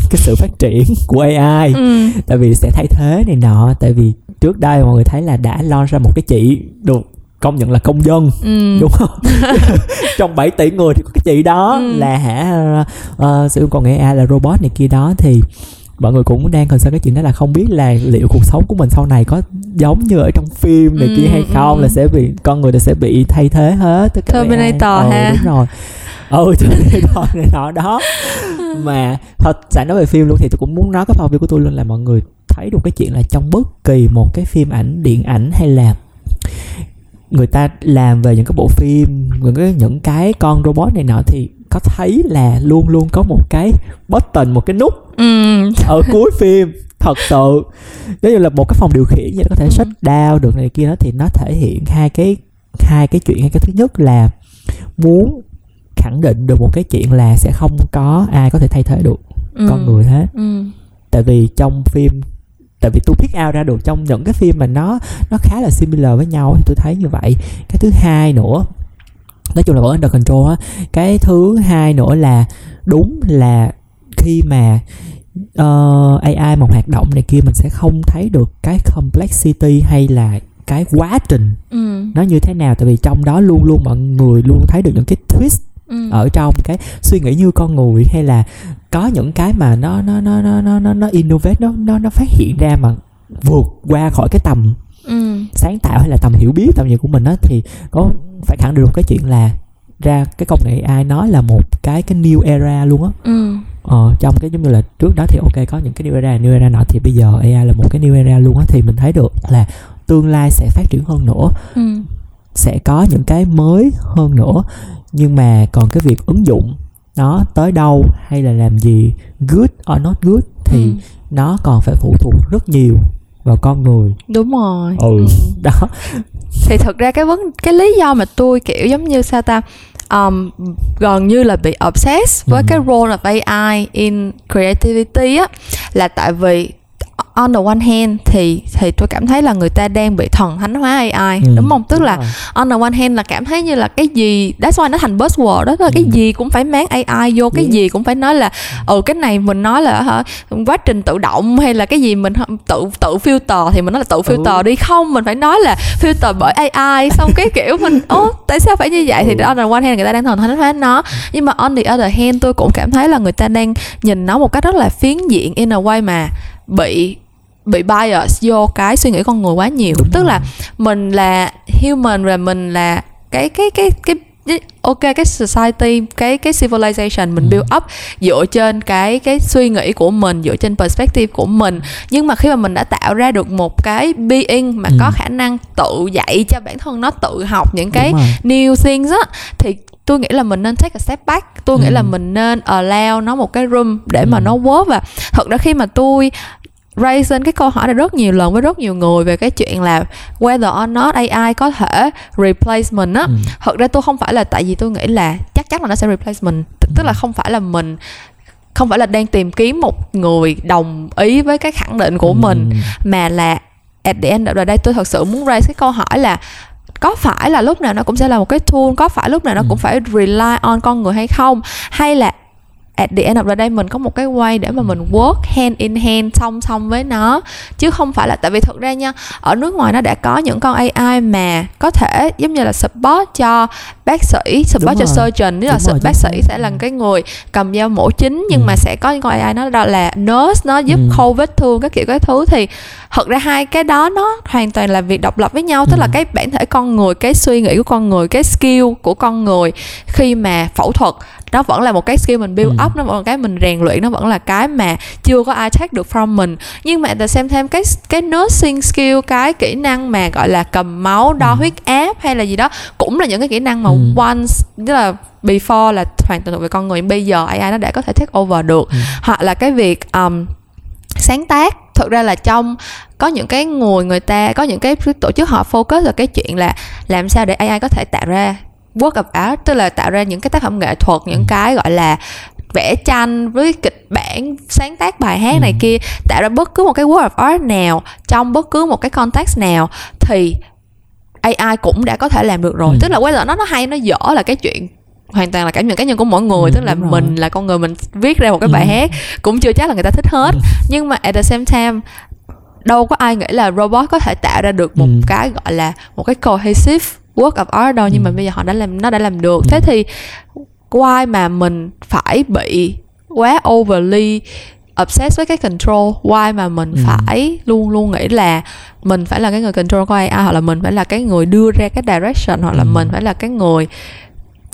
cái sự phát triển của AI ừ. tại vì sẽ thay thế này nọ tại vì trước đây mọi người thấy là đã lo ra một cái chị được công nhận là công dân ừ. đúng không trong 7 tỷ người thì có cái chị đó ừ. là hả uh, sử dụng công nghệ AI là robot này kia đó thì mọi người cũng đang concern cái chuyện đó là không biết là liệu cuộc sống của mình sau này có giống như ở trong phim này ừ, kia hay ừ, không ừ. là sẽ bị con người sẽ bị thay thế hết tất cả Terminator ha. đúng rồi. Ừ Terminator này nọ đó. Mà thật sẵn nói về phim luôn thì tôi cũng muốn nói cái phong của tôi luôn là mọi người thấy được cái chuyện là trong bất kỳ một cái phim ảnh điện ảnh hay là người ta làm về những cái bộ phim những cái những cái con robot này nọ thì có thấy là luôn luôn có một cái button một cái nút ừ. ở cuối phim thật sự giống như là một cái phòng điều khiển vậy có thể shut down được này kia đó thì nó thể hiện hai cái hai cái chuyện cái thứ nhất là muốn khẳng định được một cái chuyện là sẽ không có ai có thể thay thế được ừ. con người hết ừ. tại vì trong phim tại vì tôi pick out ra được trong những cái phim mà nó nó khá là similar với nhau thì tôi thấy như vậy cái thứ hai nữa nói chung là vẫn under control á cái thứ hai nữa là đúng là khi mà uh, AI mà hoạt động này kia mình sẽ không thấy được cái complexity hay là cái quá trình ừ. nó như thế nào tại vì trong đó luôn luôn mọi người luôn thấy được những cái twist ừ. ở trong cái suy nghĩ như con người hay là có những cái mà nó nó nó nó nó nó, nó innovate nó nó nó phát hiện ra mà vượt qua khỏi cái tầm. Sáng tạo hay là tầm hiểu biết tầm nhìn của mình á thì có phải khẳng định được cái chuyện là ra cái công nghệ AI nó là một cái cái new era luôn á ừ. ờ, trong cái giống như là trước đó thì ok có những cái new era new era nọ thì bây giờ AI là một cái new era luôn á thì mình thấy được là tương lai sẽ phát triển hơn nữa ừ. sẽ có những cái mới hơn nữa nhưng mà còn cái việc ứng dụng nó tới đâu hay là làm gì good or not good thì ừ. nó còn phải phụ thuộc rất nhiều vào con người đúng rồi ừ, ừ. đó thì thực ra cái vấn cái lý do mà tôi kiểu giống như sao ta um, gần như là bị obsessed với ừ. cái role of AI in creativity á là tại vì on the one hand thì thì tôi cảm thấy là người ta đang bị thần thánh hóa AI ừ, đúng không tức đúng là rồi. on the one hand là cảm thấy như là cái gì that's why nó thành buzzword đó là ừ. cái gì cũng phải máng AI vô cái gì cũng phải nói là ừ cái này mình nói là hả quá trình tự động hay là cái gì mình tự tự filter thì mình nói là tự filter ừ. đi không mình phải nói là filter bởi AI xong cái kiểu mình ố tại sao phải như vậy ừ. thì on the one hand người ta đang thần thánh hóa nó nhưng mà on the other hand tôi cũng cảm thấy là người ta đang nhìn nó một cách rất là phiến diện in a way mà bị bị bias vô cái suy nghĩ con người quá nhiều Đúng tức rồi. là mình là human và mình là cái cái cái cái ok cái society cái cái civilization mình ừ. build up dựa trên cái cái suy nghĩ của mình dựa trên perspective của mình nhưng mà khi mà mình đã tạo ra được một cái being mà ừ. có khả năng tự dạy cho bản thân nó tự học những cái new things á thì tôi nghĩ là mình nên take a step back tôi ừ. nghĩ là mình nên allow nó một cái room để ừ. mà nó work và thật ra khi mà tôi raise cái câu hỏi này rất nhiều lần với rất nhiều người về cái chuyện là whether or not AI có thể replace mình á ừ. thật ra tôi không phải là tại vì tôi nghĩ là chắc chắn là nó sẽ replace mình T- tức là ừ. không phải là mình không phải là đang tìm kiếm một người đồng ý với cái khẳng định của ừ. mình mà là at the end of the day tôi thật sự muốn raise cái câu hỏi là có phải là lúc nào nó cũng sẽ là một cái tool có phải lúc nào nó ừ. cũng phải rely on con người hay không hay là at the end of the day mình có một cái way để mà mình work hand in hand song song với nó chứ không phải là tại vì thực ra nha ở nước ngoài nó đã có những con AI mà có thể giống như là support cho bác sĩ support cho surgeon tức là rồi, bác sĩ sẽ là cái người cầm dao mổ chính nhưng ừ. mà sẽ có những con AI nó đó là nurse nó giúp ừ. khâu vết thương các kiểu cái thứ thì thật ra hai cái đó nó hoàn toàn là việc độc lập với nhau tức ừ. là cái bản thể con người cái suy nghĩ của con người cái skill của con người khi mà phẫu thuật nó vẫn là một cái skill mình build ừ. up nó vẫn là cái mình rèn luyện nó vẫn là cái mà chưa có ai take được from mình nhưng mà the same time cái cái nursing skill cái kỹ năng mà gọi là cầm máu đo ừ. huyết áp hay là gì đó cũng là những cái kỹ năng mà ừ. once tức là before là hoàn toàn thuộc về con người bây giờ AI nó đã có thể take over được ừ. hoặc là cái việc um, sáng tác thực ra là trong có những cái người người ta có những cái tổ chức họ focus vào cái chuyện là làm sao để AI có thể tạo ra work of art tức là tạo ra những cái tác phẩm nghệ thuật những ừ. cái gọi là vẽ tranh với kịch bản sáng tác bài hát này ừ. kia tạo ra bất cứ một cái work of art nào trong bất cứ một cái context nào thì AI cũng đã có thể làm được rồi ừ. tức là quay lại nó nó hay nó dở là cái chuyện hoàn toàn là cảm nhận cá nhân của mỗi người ừ, tức là mình là con người mình viết ra một cái bài ừ. hát cũng chưa chắc là người ta thích hết ừ. nhưng mà at the same time đâu có ai nghĩ là robot có thể tạo ra được một ừ. cái gọi là một cái cohesive work of art đâu nhưng ừ. mà bây giờ họ đã làm nó đã làm được ừ. thế thì why mà mình phải bị quá overly obsessed với cái control why mà mình ừ. phải luôn luôn nghĩ là mình phải là cái người control của AI hoặc là mình phải là cái người đưa ra cái direction hoặc là ừ. mình phải là cái người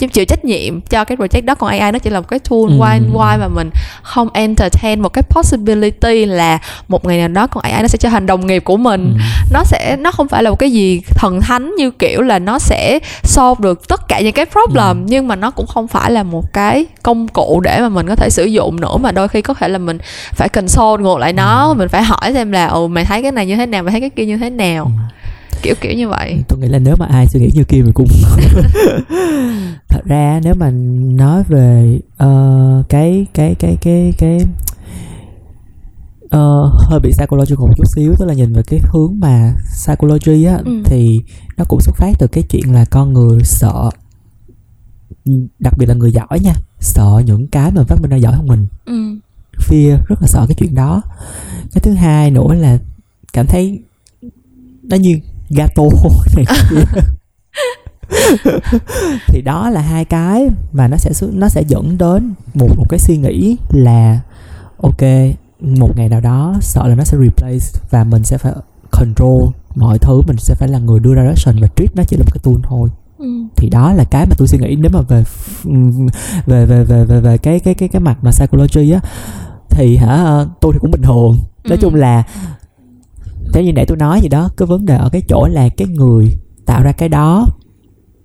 chịu trách nhiệm cho cái project đó còn AI nó chỉ là một cái tool ừ. why why mà mình không entertain một cái possibility là một ngày nào đó con AI nó sẽ trở thành đồng nghiệp của mình ừ. nó sẽ nó không phải là một cái gì thần thánh như kiểu là nó sẽ solve được tất cả những cái problem ừ. nhưng mà nó cũng không phải là một cái công cụ để mà mình có thể sử dụng nữa mà đôi khi có thể là mình phải console ngược lại nó ừ. mình phải hỏi xem là ồ mày thấy cái này như thế nào mày thấy cái kia như thế nào ừ kiểu kiểu như vậy tôi nghĩ là nếu mà ai suy nghĩ như kia mình cũng thật ra nếu mà nói về uh, cái cái cái cái cái uh, hơi bị psychological một chút xíu tức là nhìn về cái hướng mà psychology á ừ. thì nó cũng xuất phát từ cái chuyện là con người sợ đặc biệt là người giỏi nha sợ những cái mà phát minh ra giỏi hơn mình ừ. fear rất là sợ cái chuyện đó cái thứ hai nữa là cảm thấy nó như gato này thì đó là hai cái mà nó sẽ nó sẽ dẫn đến một một cái suy nghĩ là ok một ngày nào đó sợ là nó sẽ replace và mình sẽ phải control mọi thứ mình sẽ phải là người đưa direction và treat nó chỉ là một cái tool thôi ừ. thì đó là cái mà tôi suy nghĩ nếu mà về về về về về, về cái cái cái cái mặt mà psychology á thì hả tôi thì cũng bình thường nói ừ. chung là thế như nãy tôi nói gì đó cái vấn đề ở cái chỗ là cái người tạo ra cái đó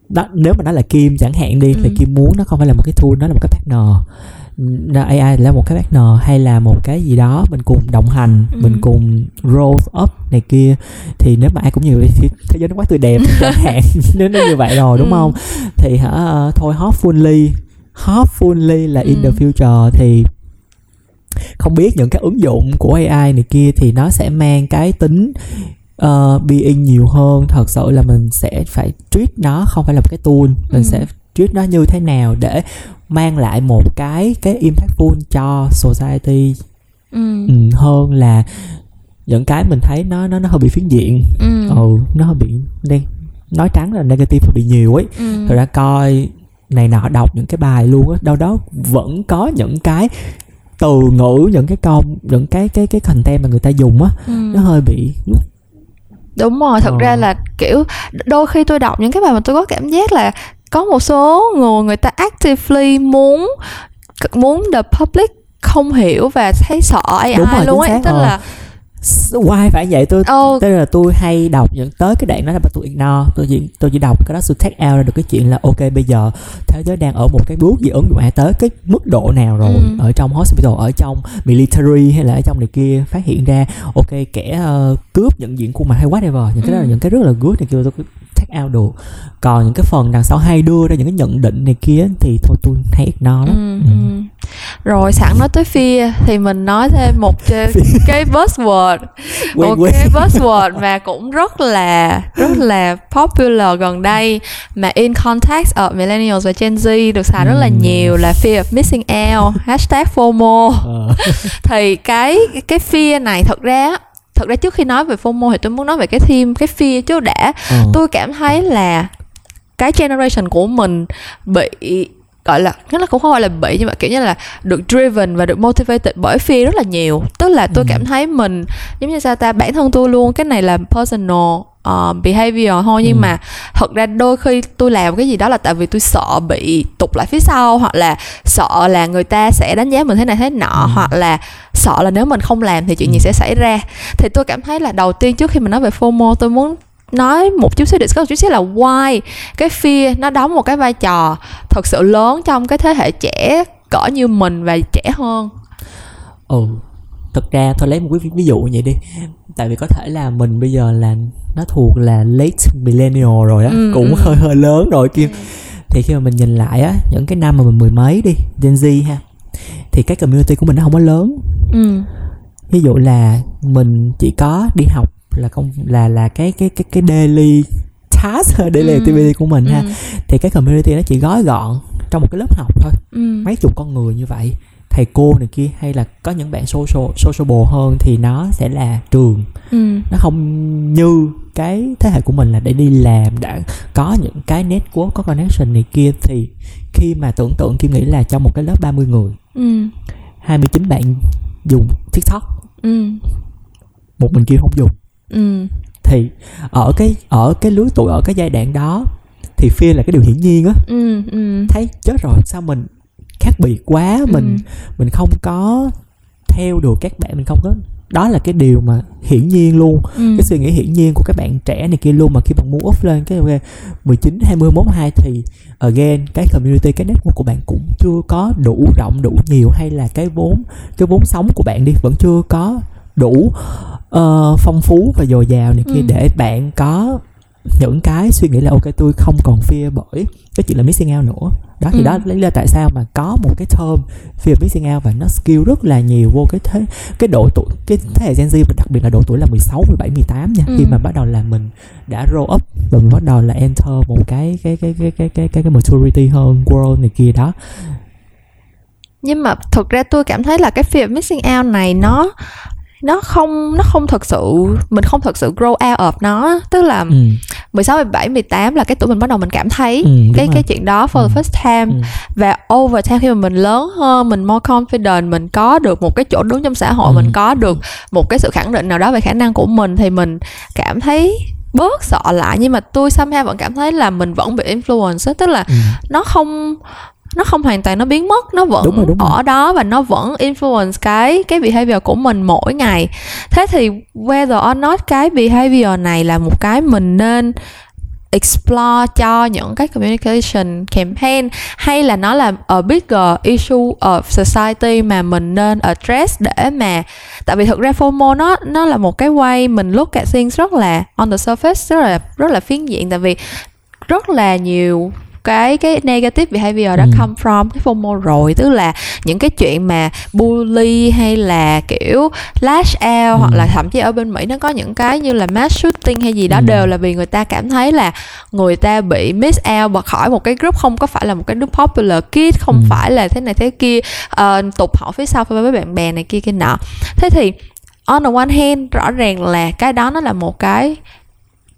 đó nếu mà nó là kim chẳng hạn đi ừ. thì kim muốn nó không phải là một cái tool nó là một cái partner AI là một cái partner hay là một cái gì đó mình cùng đồng hành ừ. mình cùng roll up này kia thì nếu mà ai cũng nhiều thì thế giới nó quá tươi đẹp chẳng hạn nếu nó như vậy rồi đúng ừ. không thì hả thôi hopefully hopefully là in ừ. the future thì không biết những cái ứng dụng của AI này kia thì nó sẽ mang cái tính uh, being nhiều hơn thật sự là mình sẽ phải treat nó không phải là một cái tool mình ừ. sẽ treat nó như thế nào để mang lại một cái cái impactful cho society ừ. Ừ, hơn là những cái mình thấy nó nó nó hơi bị phiến diện ừ. ừ nó hơi bị đen nói trắng là negative hơi bị nhiều ấy ừ. rồi ra coi này nọ đọc những cái bài luôn á đâu đó vẫn có những cái từ ngữ những cái câu những cái cái cái content mà người ta dùng á ừ. nó hơi bị đúng rồi thật ờ. ra là kiểu đôi khi tôi đọc những cái bài mà tôi có cảm giác là có một số người người ta actively muốn muốn the public không hiểu và thấy sợ AI Đúng rồi, luôn ấy tức ờ. là why phải vậy tôi oh. tức là tôi hay đọc những tới cái đoạn đó là tôi ignore tôi chỉ tôi chỉ đọc cái đó tôi take out ra được cái chuyện là ok bây giờ thế giới đang ở một cái bước gì ứng dụng AI tới cái mức độ nào rồi ừ. ở trong hospital ở trong military hay là ở trong này kia phát hiện ra ok kẻ uh, cướp nhận diện khuôn mặt hay whatever những cái đó là ừ. những cái rất là good này kia tôi take out được còn những cái phần đằng sau hay đưa ra những cái nhận định này kia thì thôi tôi hay ignore lắm ừ, ừ. ừ. rồi sẵn nói tới fear thì mình nói thêm một cái buzzword. Một cái buzzword mà cũng rất là rất là popular gần đây mà in context of millennials và Gen Z được xài rất là nhiều là fear of missing out hashtag FOMO. Ờ. thì cái cái fear này thật ra thật ra trước khi nói về FOMO thì tôi muốn nói về cái theme cái fear chứ đã ừ. tôi cảm thấy là cái generation của mình bị gọi là nó là cũng không phải là bị nhưng mà kiểu như là được driven và được motivated bởi fear rất là nhiều tức là tôi ừ. cảm thấy mình giống như sao ta bản thân tôi luôn cái này là personal uh, behavior thôi nhưng ừ. mà thật ra đôi khi tôi làm cái gì đó là tại vì tôi sợ bị tụt lại phía sau hoặc là sợ là người ta sẽ đánh giá mình thế này thế nọ ừ. hoặc là sợ là nếu mình không làm thì chuyện gì ừ. sẽ xảy ra thì tôi cảm thấy là đầu tiên trước khi mình nói về FOMO tôi muốn nói một chút xíu discuss một chút xíu là why cái fear nó đóng một cái vai trò thật sự lớn trong cái thế hệ trẻ cỡ như mình và trẻ hơn ừ thực ra thôi lấy một cái ví dụ vậy đi tại vì có thể là mình bây giờ là nó thuộc là late millennial rồi á ừ, cũng ừ. hơi hơi lớn rồi kia ừ. thì khi mà mình nhìn lại á những cái năm mà mình mười mấy đi Gen Z ha thì cái community của mình nó không có lớn ừ. ví dụ là mình chỉ có đi học là không là là cái cái cái cái daily task daily ừ. activity của mình ừ. ha thì cái community nó chỉ gói gọn trong một cái lớp học thôi ừ. mấy chục con người như vậy thầy cô này kia hay là có những bạn social sociable hơn thì nó sẽ là trường ừ. nó không như cái thế hệ của mình là để đi làm đã có những cái network có connection này kia thì khi mà tưởng tượng kim nghĩ là trong một cái lớp 30 người ừ. 29 bạn dùng tiktok ừ. một mình kia không dùng ừ. thì ở cái ở cái lứa tuổi ở cái giai đoạn đó thì fear là cái điều hiển nhiên á ừ, ừ. thấy chết rồi sao mình khác biệt quá ừ. mình mình không có theo được các bạn mình không có đó là cái điều mà hiển nhiên luôn ừ. cái suy nghĩ hiển nhiên của các bạn trẻ này kia luôn mà khi bạn muốn up lên cái okay, 19, 20, 22 thì again cái community cái network của bạn cũng chưa có đủ rộng đủ nhiều hay là cái vốn cái vốn sống của bạn đi vẫn chưa có đủ uh, phong phú và dồi dào này kia ừ. để bạn có những cái suy nghĩ là ok tôi không còn fear bởi cái chuyện là missing out nữa đó thì ừ. đó lý do tại sao mà có một cái term fear missing out và nó skill rất là nhiều vô cái thế cái độ tuổi cái thế hệ Gen Z và đặc biệt là độ tuổi là 16, 17, 18 nha ừ. khi mà bắt đầu là mình đã grow up và mình bắt đầu là enter một cái cái cái cái cái cái cái, cái maturity hơn world này kia đó nhưng mà thực ra tôi cảm thấy là cái fear missing out này nó nó không nó không thật sự mình không thật sự grow out of nó tức là ừ. 16, 17, 18 là cái tuổi mình bắt đầu mình cảm thấy ừ, cái rồi. cái chuyện đó for ừ. the first time ừ. và over time khi mà mình lớn hơn mình more confident mình có được một cái chỗ đứng trong xã hội ừ. mình có được một cái sự khẳng định nào đó về khả năng của mình thì mình cảm thấy bớt sợ lại nhưng mà tôi somehow vẫn cảm thấy là mình vẫn bị influence tức là ừ. nó không nó không hoàn toàn nó biến mất nó vẫn đúng rồi, đúng rồi. ở đó và nó vẫn influence cái cái behavior của mình mỗi ngày thế thì whether or not cái behavior này là một cái mình nên explore cho những cái communication campaign hay là nó là a bigger issue of society mà mình nên address để mà tại vì thực ra FOMO nó nó là một cái way mình look at things rất là on the surface rất là rất là phiến diện tại vì rất là nhiều cái cái negative behavior đó ừ. come from cái FOMO rồi tức là những cái chuyện mà bully hay là kiểu lash out ừ. hoặc là thậm chí ở bên Mỹ nó có những cái như là mass shooting hay gì đó ừ. đều là vì người ta cảm thấy là người ta bị miss out bật khỏi một cái group không có phải là một cái group popular kid không ừ. phải là thế này thế kia uh, tụt hậu phía sau với bạn bè này kia kia nọ thế thì on the one hand rõ ràng là cái đó nó là một cái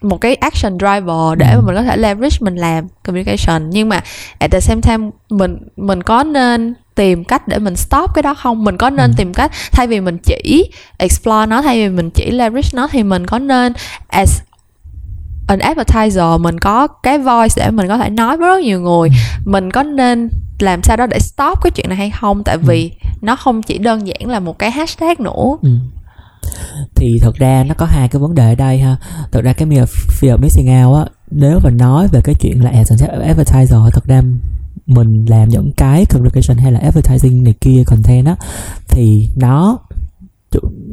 một cái action driver để mà mình có thể leverage mình làm communication. Nhưng mà at the same time mình mình có nên tìm cách để mình stop cái đó không? Mình có nên ừ. tìm cách thay vì mình chỉ explore nó thay vì mình chỉ leverage nó thì mình có nên as an advertiser mình có cái voice để mình có thể nói với rất nhiều người. Ừ. mình có nên làm sao đó để stop cái chuyện này hay không? Tại vì ừ. nó không chỉ đơn giản là một cái hashtag nữa. Ừ thì thật ra nó có hai cái vấn đề ở đây ha thật ra cái fear of missing out á nếu mà nói về cái chuyện là advertiser thật ra mình làm những cái communication hay là advertising này kia content á thì nó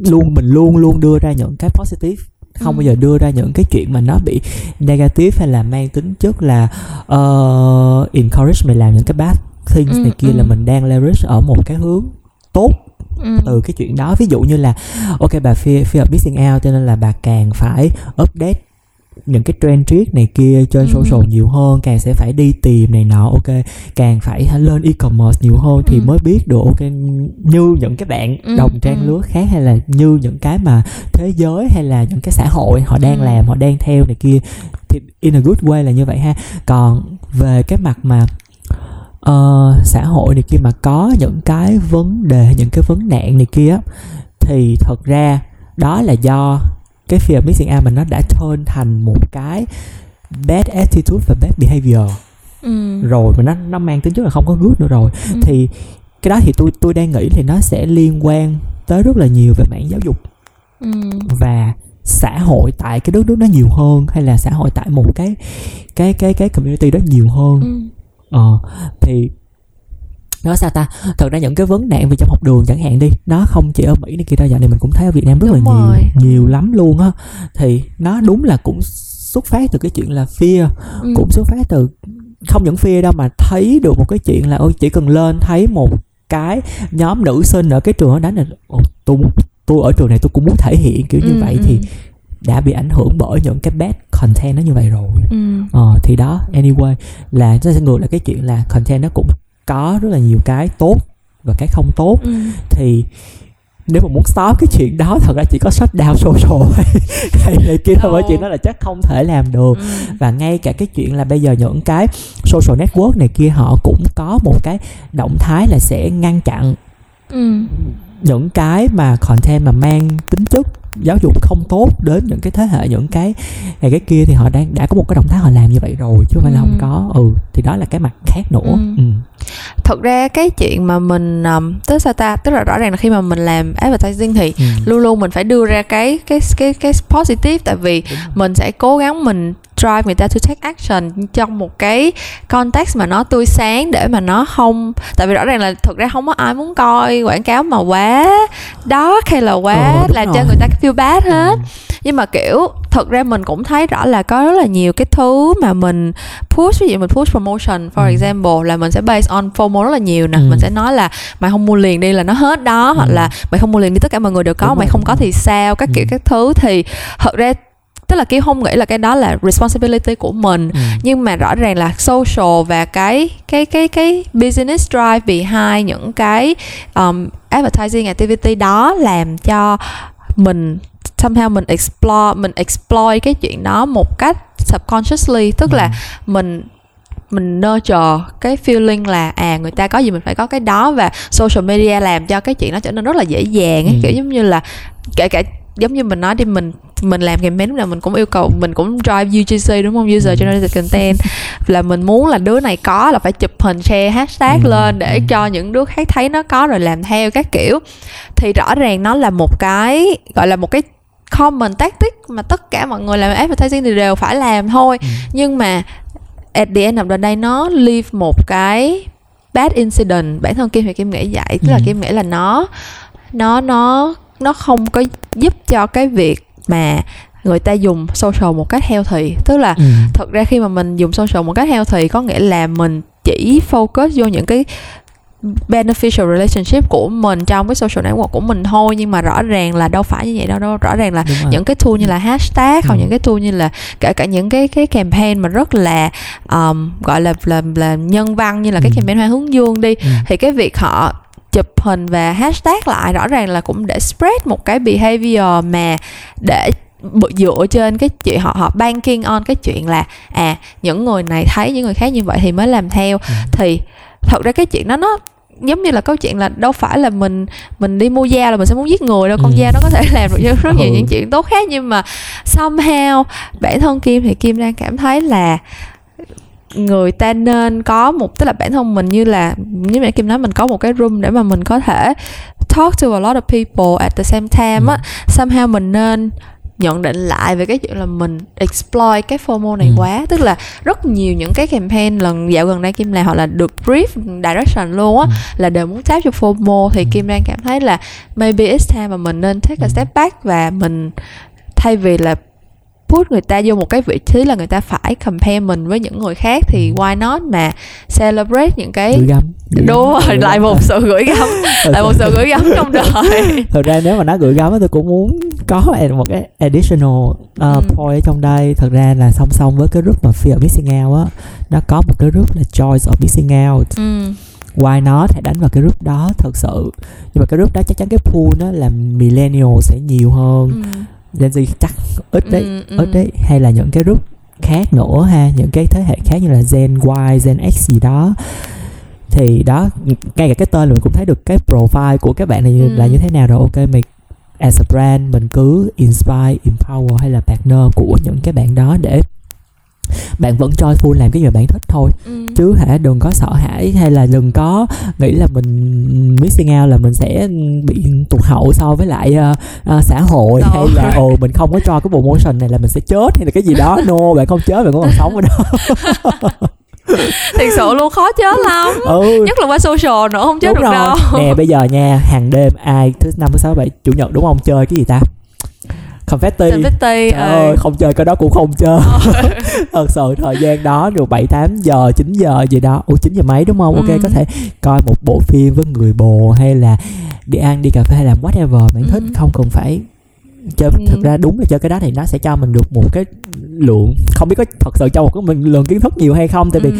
luôn mình luôn luôn đưa ra những cái positive không ừ. bao giờ đưa ra những cái chuyện mà nó bị negative hay là mang tính chất là uh, encourage mình làm những cái bad things ừ, này kia ừ. là mình đang leverage ở một cái hướng tốt ừ. từ cái chuyện đó ví dụ như là ok bà fear fear of missing out cho nên là bà càng phải update những cái trend triết này kia trên ừ. social nhiều hơn càng sẽ phải đi tìm này nọ ok càng phải lên e-commerce nhiều hơn thì ừ. mới biết được ok như những cái bạn ừ. đồng trang ừ. lứa khác hay là như những cái mà thế giới hay là những cái xã hội họ đang ừ. làm họ đang theo này kia thì in a good way là như vậy ha còn về cái mặt mà uh, xã hội này kia mà có những cái vấn đề những cái vấn nạn này kia thì thật ra đó là do cái fear of missing out mà nó đã turn thành một cái bad attitude và bad behavior ừ. rồi mà nó nó mang tính chất là không có good nữa rồi ừ. thì cái đó thì tôi tôi đang nghĩ thì nó sẽ liên quan tới rất là nhiều về mảng giáo dục ừ. và xã hội tại cái đất nước đó nhiều hơn hay là xã hội tại một cái cái cái cái community đó nhiều hơn ừ ờ thì nói sao ta thật ra những cái vấn nạn về trong học đường chẳng hạn đi nó không chỉ ở mỹ này kia đâu dạo này mình cũng thấy ở việt nam rất đúng là rồi. nhiều nhiều lắm luôn á thì nó đúng là cũng xuất phát từ cái chuyện là fear ừ. cũng xuất phát từ không những fear đâu mà thấy được một cái chuyện là ôi chỉ cần lên thấy một cái nhóm nữ sinh ở cái trường đó đánh là tôi tôi ở trường này tôi cũng muốn thể hiện kiểu như ừ, vậy ừ. thì đã bị ảnh hưởng bởi những cái bad content nó như vậy rồi ừ. ờ, thì đó anyway là nó sẽ ngược lại cái chuyện là content nó cũng có rất là nhiều cái tốt và cái không tốt ừ. thì nếu mà muốn stop cái chuyện đó thật ra chỉ có shut down social hay, hay này kia thôi bởi chuyện đó là chắc không thể làm được ừ. và ngay cả cái chuyện là bây giờ những cái social network này kia họ cũng có một cái động thái là sẽ ngăn chặn ừ. Những cái mà content mà mang tính chất giáo dục không tốt đến những cái thế hệ những cái này cái kia thì họ đang đã có một cái động tác họ làm như vậy rồi chứ không phải là không ừ. có ừ thì đó là cái mặt khác nữa ừ. ừ. thật ra cái chuyện mà mình um, tức sao ta tức là rõ ràng là khi mà mình làm advertising thì ừ. luôn luôn mình phải đưa ra cái cái cái cái positive tại vì mình sẽ cố gắng mình drive người ta to take action trong một cái context mà nó tươi sáng để mà nó không tại vì rõ ràng là thực ra không có ai muốn coi quảng cáo mà quá đó hay là quá ừ, làm cho người ta feel bad hết ừ. nhưng mà kiểu thực ra mình cũng thấy rõ là có rất là nhiều cái thứ mà mình push ví dụ mình push promotion for ừ. example là mình sẽ based on FOMO rất là nhiều nè ừ. mình sẽ nói là mày không mua liền đi là nó hết đó ừ. hoặc là mày không mua liền đi tất cả mọi người đều có Đúng mày rồi. không có thì sao các ừ. kiểu các thứ thì thật ra tức là kia không nghĩ là cái đó là responsibility của mình ừ. nhưng mà rõ ràng là social và cái cái cái cái business drive behind những cái um, advertising activity đó làm cho mình somehow mình explore mình exploit cái chuyện đó một cách subconsciously tức ừ. là mình mình nurture cái feeling là à người ta có gì mình phải có cái đó và social media làm cho cái chuyện đó trở nên rất là dễ dàng ừ. kiểu giống như là kể cả giống như mình nói đi mình mình làm campaign lúc nào mình cũng yêu cầu mình cũng drive UGC đúng không user ừ. generated content là mình muốn là đứa này có là phải chụp hình share hashtag ừ. lên để ừ. cho những đứa khác thấy nó có rồi làm theo các kiểu thì rõ ràng nó là một cái gọi là một cái common tactic mà tất cả mọi người làm advertising thì đều phải làm thôi ừ. nhưng mà at the end of the day nó leave một cái bad incident bản thân kim thì kim nghĩ vậy tức ừ. là kim nghĩ là nó nó nó nó không có giúp cho cái việc mà người ta dùng social một cách healthy tức là ừ. thật ra khi mà mình dùng social một cách healthy có nghĩa là mình chỉ focus vô những cái beneficial relationship của mình trong cái social network của mình thôi nhưng mà rõ ràng là đâu phải như vậy đâu đâu rõ ràng là những cái tool như là hashtag ừ. hoặc những cái tool như là kể cả những cái cái campaign mà rất là um, gọi là là là nhân văn như là cái ừ. campaign hoa hướng dương đi ừ. thì cái việc họ chụp hình và hashtag lại rõ ràng là cũng để spread một cái behavior mà để dựa trên cái chuyện họ họ banking on cái chuyện là à những người này thấy những người khác như vậy thì mới làm theo ừ. thì thật ra cái chuyện đó nó giống như là câu chuyện là đâu phải là mình mình đi mua dao là mình sẽ muốn giết người đâu con ừ. dao nó có thể làm được rất nhiều ừ. những chuyện tốt khác nhưng mà somehow bản thân kim thì kim đang cảm thấy là người ta nên có một tức là bản thân mình như là như mẹ kim nói mình có một cái room để mà mình có thể talk to a lot of people at the same time á ừ. somehow mình nên nhận định lại về cái chuyện là mình exploit cái FOMO này ừ. quá tức là rất nhiều những cái campaign lần dạo gần đây Kim làm hoặc là được brief direction luôn á ừ. là đều muốn tap cho FOMO thì ừ. Kim đang cảm thấy là maybe it's time mà mình nên take a ừ. step back và mình thay vì là put người ta vô một cái vị trí là người ta phải compare mình với những người khác thì ừ. why not mà celebrate những cái gửi gắm đúng rồi lại một sự gửi gắm lại một sự gửi gắm trong đời. Thật ra nếu mà nói gửi gắm tôi cũng muốn có một cái additional uh, ừ. point ở trong đây. Thật ra là song song với cái group mà fear missing out á nó có một cái group là choice of missing out. Ừ. Why not? Hãy đánh vào cái group đó thật sự. Nhưng mà cái group đó chắc chắn cái pool nó là millennial sẽ nhiều hơn. Ừ. Gen Z chắc ít đấy ừ, ừ. ít đấy hay là những cái group khác nữa ha những cái thế hệ khác như là Gen Y, Gen X gì đó thì đó ngay cả cái tên mình cũng thấy được cái profile của các bạn này ừ. là như thế nào rồi ok mình as a brand mình cứ inspire empower hay là partner của những cái bạn đó để bạn vẫn joyful làm cái gì mà bạn thích thôi ừ. chứ hả đừng có sợ hãi hay là đừng có nghĩ là mình missing out là mình sẽ bị tụt hậu so với lại uh, uh, xã hội Đâu. hay là ồ mình không có cho cái promotion này là mình sẽ chết hay là cái gì đó no bạn không chết bạn cũng còn sống ở đó thiệt sự luôn khó chết lắm ừ. nhất là qua social nữa không chết đúng được rồi. đâu nè bây giờ nha hàng đêm ai thứ năm thứ sáu bảy chủ nhật đúng không chơi cái gì ta confetti confetti Trời ơi, ừ. không chơi cái đó cũng không chơi ừ. thật sự thời gian đó được bảy tám giờ 9 giờ gì đó ủa chín giờ mấy đúng không ừ. ok có thể coi một bộ phim với người bồ hay là đi ăn đi cà phê hay làm whatever bạn ừ. thích không cần phải chơi ừ. thực ra đúng là chơi cái đó thì nó sẽ cho mình được một cái lượng không biết có thật sự cho một cái mình lượng kiến thức nhiều hay không tại vì ừ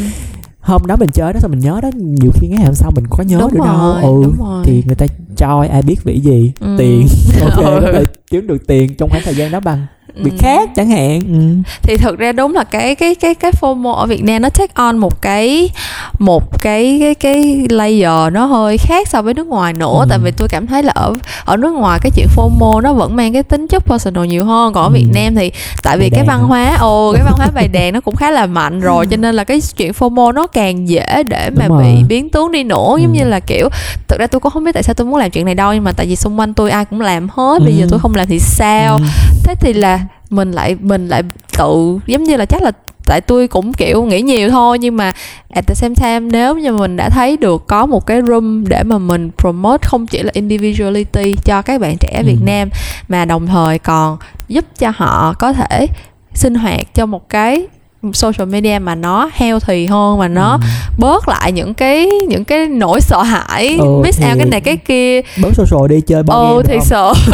hôm đó mình chơi đó sao mình nhớ đó? Nhiều khi ngày hôm sau mình có nhớ đúng được rồi, đâu ừ thì người ta cho ai biết vì gì? Ừ. tiền. Ok ừ. kiếm được tiền trong khoảng thời gian đó bằng việc ừ. khác chẳng hạn ừ. thì thực ra đúng là cái cái cái cái FOMO ở Việt Nam nó take on một cái một cái cái cái layer nó hơi khác so với nước ngoài nữa ừ. tại vì tôi cảm thấy là ở ở nước ngoài cái chuyện FOMO nó vẫn mang cái tính chất personal nhiều hơn còn ở ừ. Việt Nam thì tại vì bài cái văn hóa ồ cái văn hóa bài đàn nó cũng khá là mạnh rồi cho nên là cái chuyện FOMO nó càng dễ để mà đúng bị rồi. biến tướng đi nữa ừ. giống như là kiểu thực ra tôi cũng không biết tại sao tôi muốn làm chuyện này đâu nhưng mà tại vì xung quanh tôi ai cũng làm hết bây ừ. giờ tôi không làm thì sao ừ. thế thì là mình lại mình lại tự giống như là chắc là tại tôi cũng kiểu nghĩ nhiều thôi nhưng mà at the same time nếu như mình đã thấy được có một cái room để mà mình promote không chỉ là individuality cho các bạn trẻ ừ. Việt Nam mà đồng thời còn giúp cho họ có thể sinh hoạt cho một cái social media mà nó healthy hơn và nó ừ. bớt lại những cái những cái nỗi sợ hãi ừ, miss out cái này cái kia. bớt social đi chơi bao ừ thì sợ.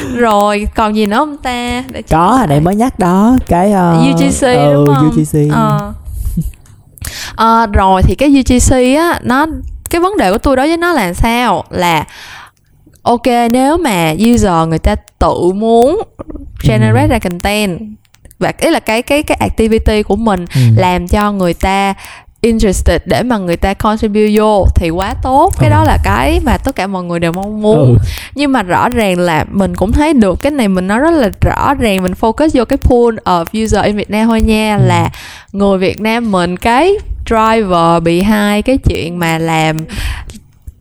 Rồi còn gì nữa không ta? Để có hồi nãy mới nhắc đó cái uh, UGC ừ, đúng không? UGC ờ. À, rồi thì cái UGC á nó cái vấn đề của tôi đối với nó là sao? Là ok nếu mà user người ta tự muốn generate ừ. ra content và ý là cái cái cái activity của mình ừ. làm cho người ta interested để mà người ta contribute vô thì quá tốt cái ừ. đó là cái mà tất cả mọi người đều mong muốn ừ. nhưng mà rõ ràng là mình cũng thấy được cái này mình nói rất là rõ ràng mình focus vô cái pool of user in Việt Nam thôi nha ừ. là người Việt Nam mình cái driver bị hai cái chuyện mà làm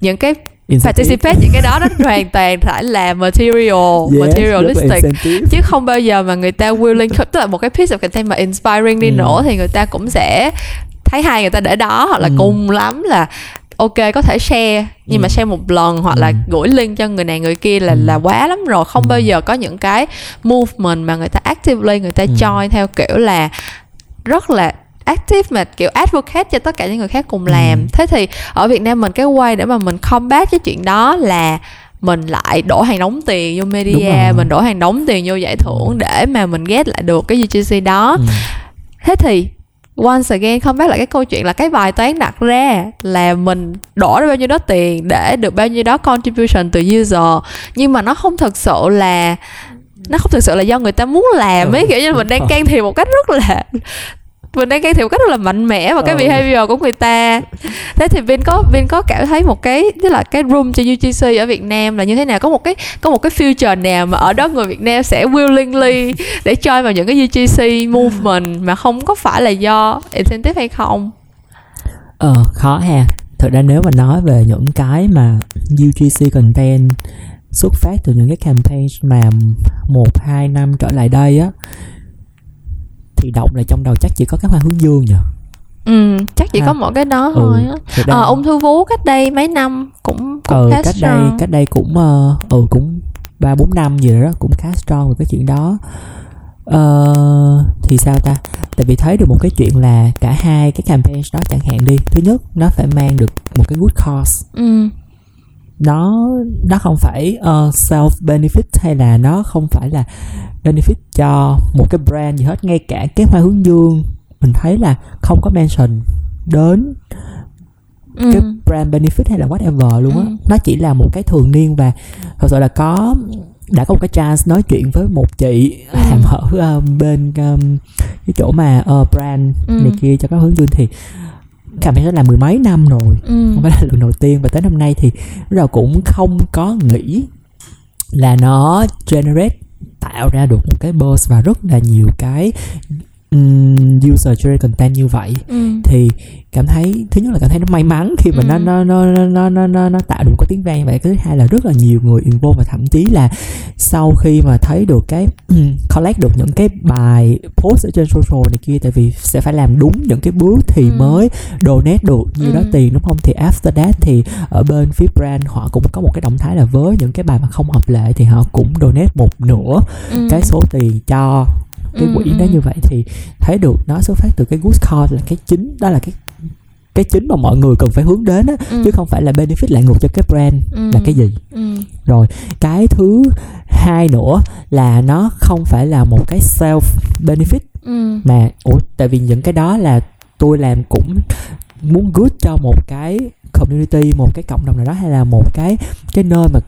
những cái participate những cái đó nó hoàn toàn phải là material yes, materialistic chứ không bao giờ mà người ta willing tức là một cái piece of content mà inspiring đi ừ. nữa thì người ta cũng sẽ thấy hay người ta để đó hoặc là ừ. cùng lắm là ok có thể share nhưng ừ. mà share một lần hoặc ừ. là gửi link cho người này người kia là ừ. là quá lắm rồi không ừ. bao giờ có những cái movement mà người ta actively người ta ừ. join theo kiểu là rất là active mà kiểu advocate cho tất cả những người khác cùng ừ. làm ừ. thế thì ở Việt Nam mình cái quay để mà mình combat cái chuyện đó là mình lại đổ hàng đóng tiền vô media mình đổ hàng đóng tiền vô giải thưởng để mà mình get lại được cái UGC đó ừ. thế thì once again không bác lại cái câu chuyện là cái bài toán đặt ra là mình đổ ra bao nhiêu đó tiền để được bao nhiêu đó contribution từ user nhưng mà nó không thực sự là nó không thực sự là do người ta muốn làm ấy ừ. kiểu như mình đang can thiệp một cách rất là mình đang can thiệp cách rất là mạnh mẽ vào cái ừ. behavior của người ta. Thế thì Vin có Vin có cảm thấy một cái tức là cái room cho UGC ở Việt Nam là như thế nào? Có một cái có một cái future nào mà ở đó người Việt Nam sẽ willingly để join vào những cái UGC movement mà không có phải là do incentive hay không? Ờ khó ha. Thực ra nếu mà nói về những cái mà UGC content xuất phát từ những cái campaign mà một hai năm trở lại đây á thì động là trong đầu chắc chỉ có cái hoa hướng dương nhỉ ừ chắc chỉ ha. có một cái đó ừ, thôi á. ờ, ung thư vú cách đây mấy năm cũng cũng ừ, cách strong. đây cách đây cũng uh, ừ cũng ba bốn năm gì đó cũng khá strong về cái chuyện đó. Uh, thì sao ta? Tại vì thấy được một cái chuyện là cả hai cái campaign đó chẳng hạn đi. Thứ nhất nó phải mang được một cái good cause. Ừ nó nó không phải uh, self benefit hay là nó không phải là benefit cho một cái brand gì hết ngay cả cái hoa hướng dương mình thấy là không có mention đến ừ. cái brand benefit hay là whatever luôn á ừ. nó chỉ là một cái thường niên và thật sự là có đã có một cái chance nói chuyện với một chị ừ. làm ở uh, bên um, cái chỗ mà uh, brand ừ. này kia cho các hướng dương thì campaign đó là mười mấy năm rồi ừ. không phải là lần đầu tiên và tới năm nay thì lúc đầu cũng không có nghĩ là nó generate tạo ra được một cái buzz và rất là nhiều cái um, user generate content như vậy ừ. thì cảm thấy thứ nhất là cảm thấy nó may mắn khi mà ừ. nó, nó nó nó nó nó nó tạo được một cái tiếng vang vậy thứ hai là rất là nhiều người involve và thậm chí là sau khi mà thấy được cái collect được những cái bài post ở trên social này kia tại vì sẽ phải làm đúng những cái bước thì ừ. mới donate được như ừ. đó tiền đúng không thì after that thì ở bên phía brand họ cũng có một cái động thái là với những cái bài mà không hợp lệ thì họ cũng donate một nửa ừ. cái số tiền cho cái quỹ ừ, đó ừ. như vậy thì thấy được nó xuất phát từ cái good cause là cái chính đó là cái cái chính mà mọi người cần phải hướng đến á ừ. chứ không phải là benefit lại ngược cho cái brand ừ. là cái gì ừ. rồi cái thứ hai nữa là nó không phải là một cái self benefit ừ. mà ủa tại vì những cái đó là tôi làm cũng muốn good cho một cái community một cái cộng đồng nào đó hay là một cái cái nơi mà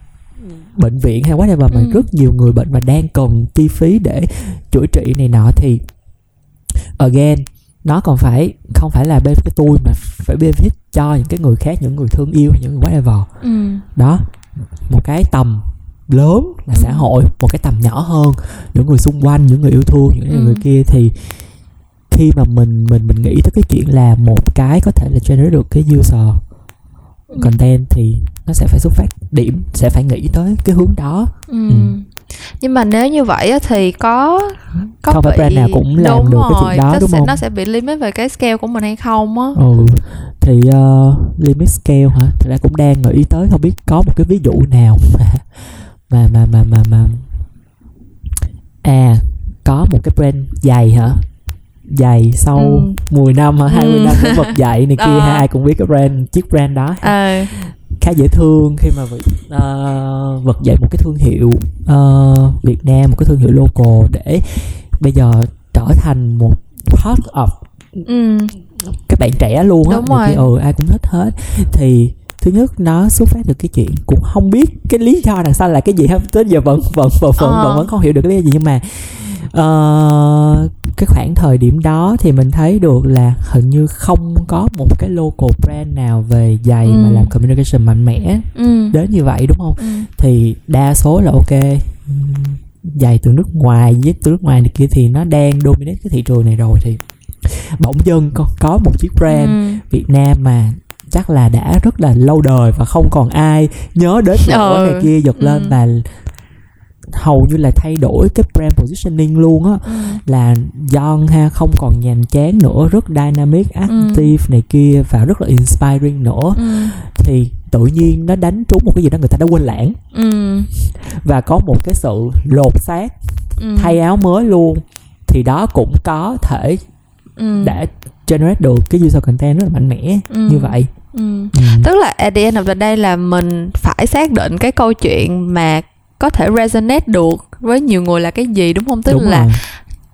bệnh viện hay whatever mà ừ. rất nhiều người bệnh mà đang cần chi phí để chữa trị này nọ thì again nó còn phải không phải là bên cái tôi mà phải benefit cho những cái người khác những người thương yêu những người whatever ừ. đó một cái tầm lớn là xã ừ. hội một cái tầm nhỏ hơn những người xung quanh những người yêu thương những ừ. người kia thì khi mà mình mình mình nghĩ tới cái chuyện là một cái có thể là generate được cái user ừ. content thì nó sẽ phải xuất phát điểm sẽ phải nghĩ tới cái hướng đó ừ. Ừ. nhưng mà nếu như vậy thì có có không phải brand nào cũng làm đúng được rồi. cái chuyện đó đúng sẽ, không nó sẽ bị limit về cái scale của mình hay không á ừ thì uh, limit scale hả thì ra cũng đang nghĩ tới không biết có một cái ví dụ nào mà mà mà mà mà, mà. à có một cái brand giày hả giày sau ừ. 10 năm hả 20 ừ. năm của vật dạy này kia ờ. ai cũng biết cái brand chiếc brand đó ờ. khá dễ thương khi mà uh, vật dạy một cái thương hiệu uh, Việt Nam một cái thương hiệu local để bây giờ trở thành một part of ừ. các bạn trẻ luôn á thì ừ ai cũng thích hết thì thứ nhất nó xuất phát được cái chuyện cũng không biết cái lý do đằng sau là cái gì hết tới giờ vẫn vẫn vẫn vẫn, ờ. vẫn, vẫn không hiểu được cái lý do gì nhưng mà uh, cái khoảng thời điểm đó thì mình thấy được là hình như không có một cái local brand nào về giày ừ. mà làm communication mạnh mẽ ừ. đến như vậy đúng không ừ. thì đa số là ok giày từ nước ngoài với từ nước ngoài này kia thì nó đang dominate cái thị trường này rồi thì bỗng dưng có, có một chiếc brand ừ. Việt Nam mà chắc là đã rất là lâu đời và không còn ai nhớ đến nổi ừ. này kia giật ừ. lên và hầu như là thay đổi cái brand positioning luôn á ừ. là John ha không còn nhàm chán nữa rất dynamic ừ. active ừ. này kia và rất là inspiring nữa ừ. thì tự nhiên nó đánh trúng một cái gì đó người ta đã quên lãng ừ. và có một cái sự lột xác ừ. thay áo mới luôn thì đó cũng có thể ừ. đã generate được cái user content rất là mạnh mẽ ừ. như vậy Ừ. Ừ. tức là at the end of the day là mình phải xác định cái câu chuyện mà có thể resonate được với nhiều người là cái gì đúng không tức đúng là rồi.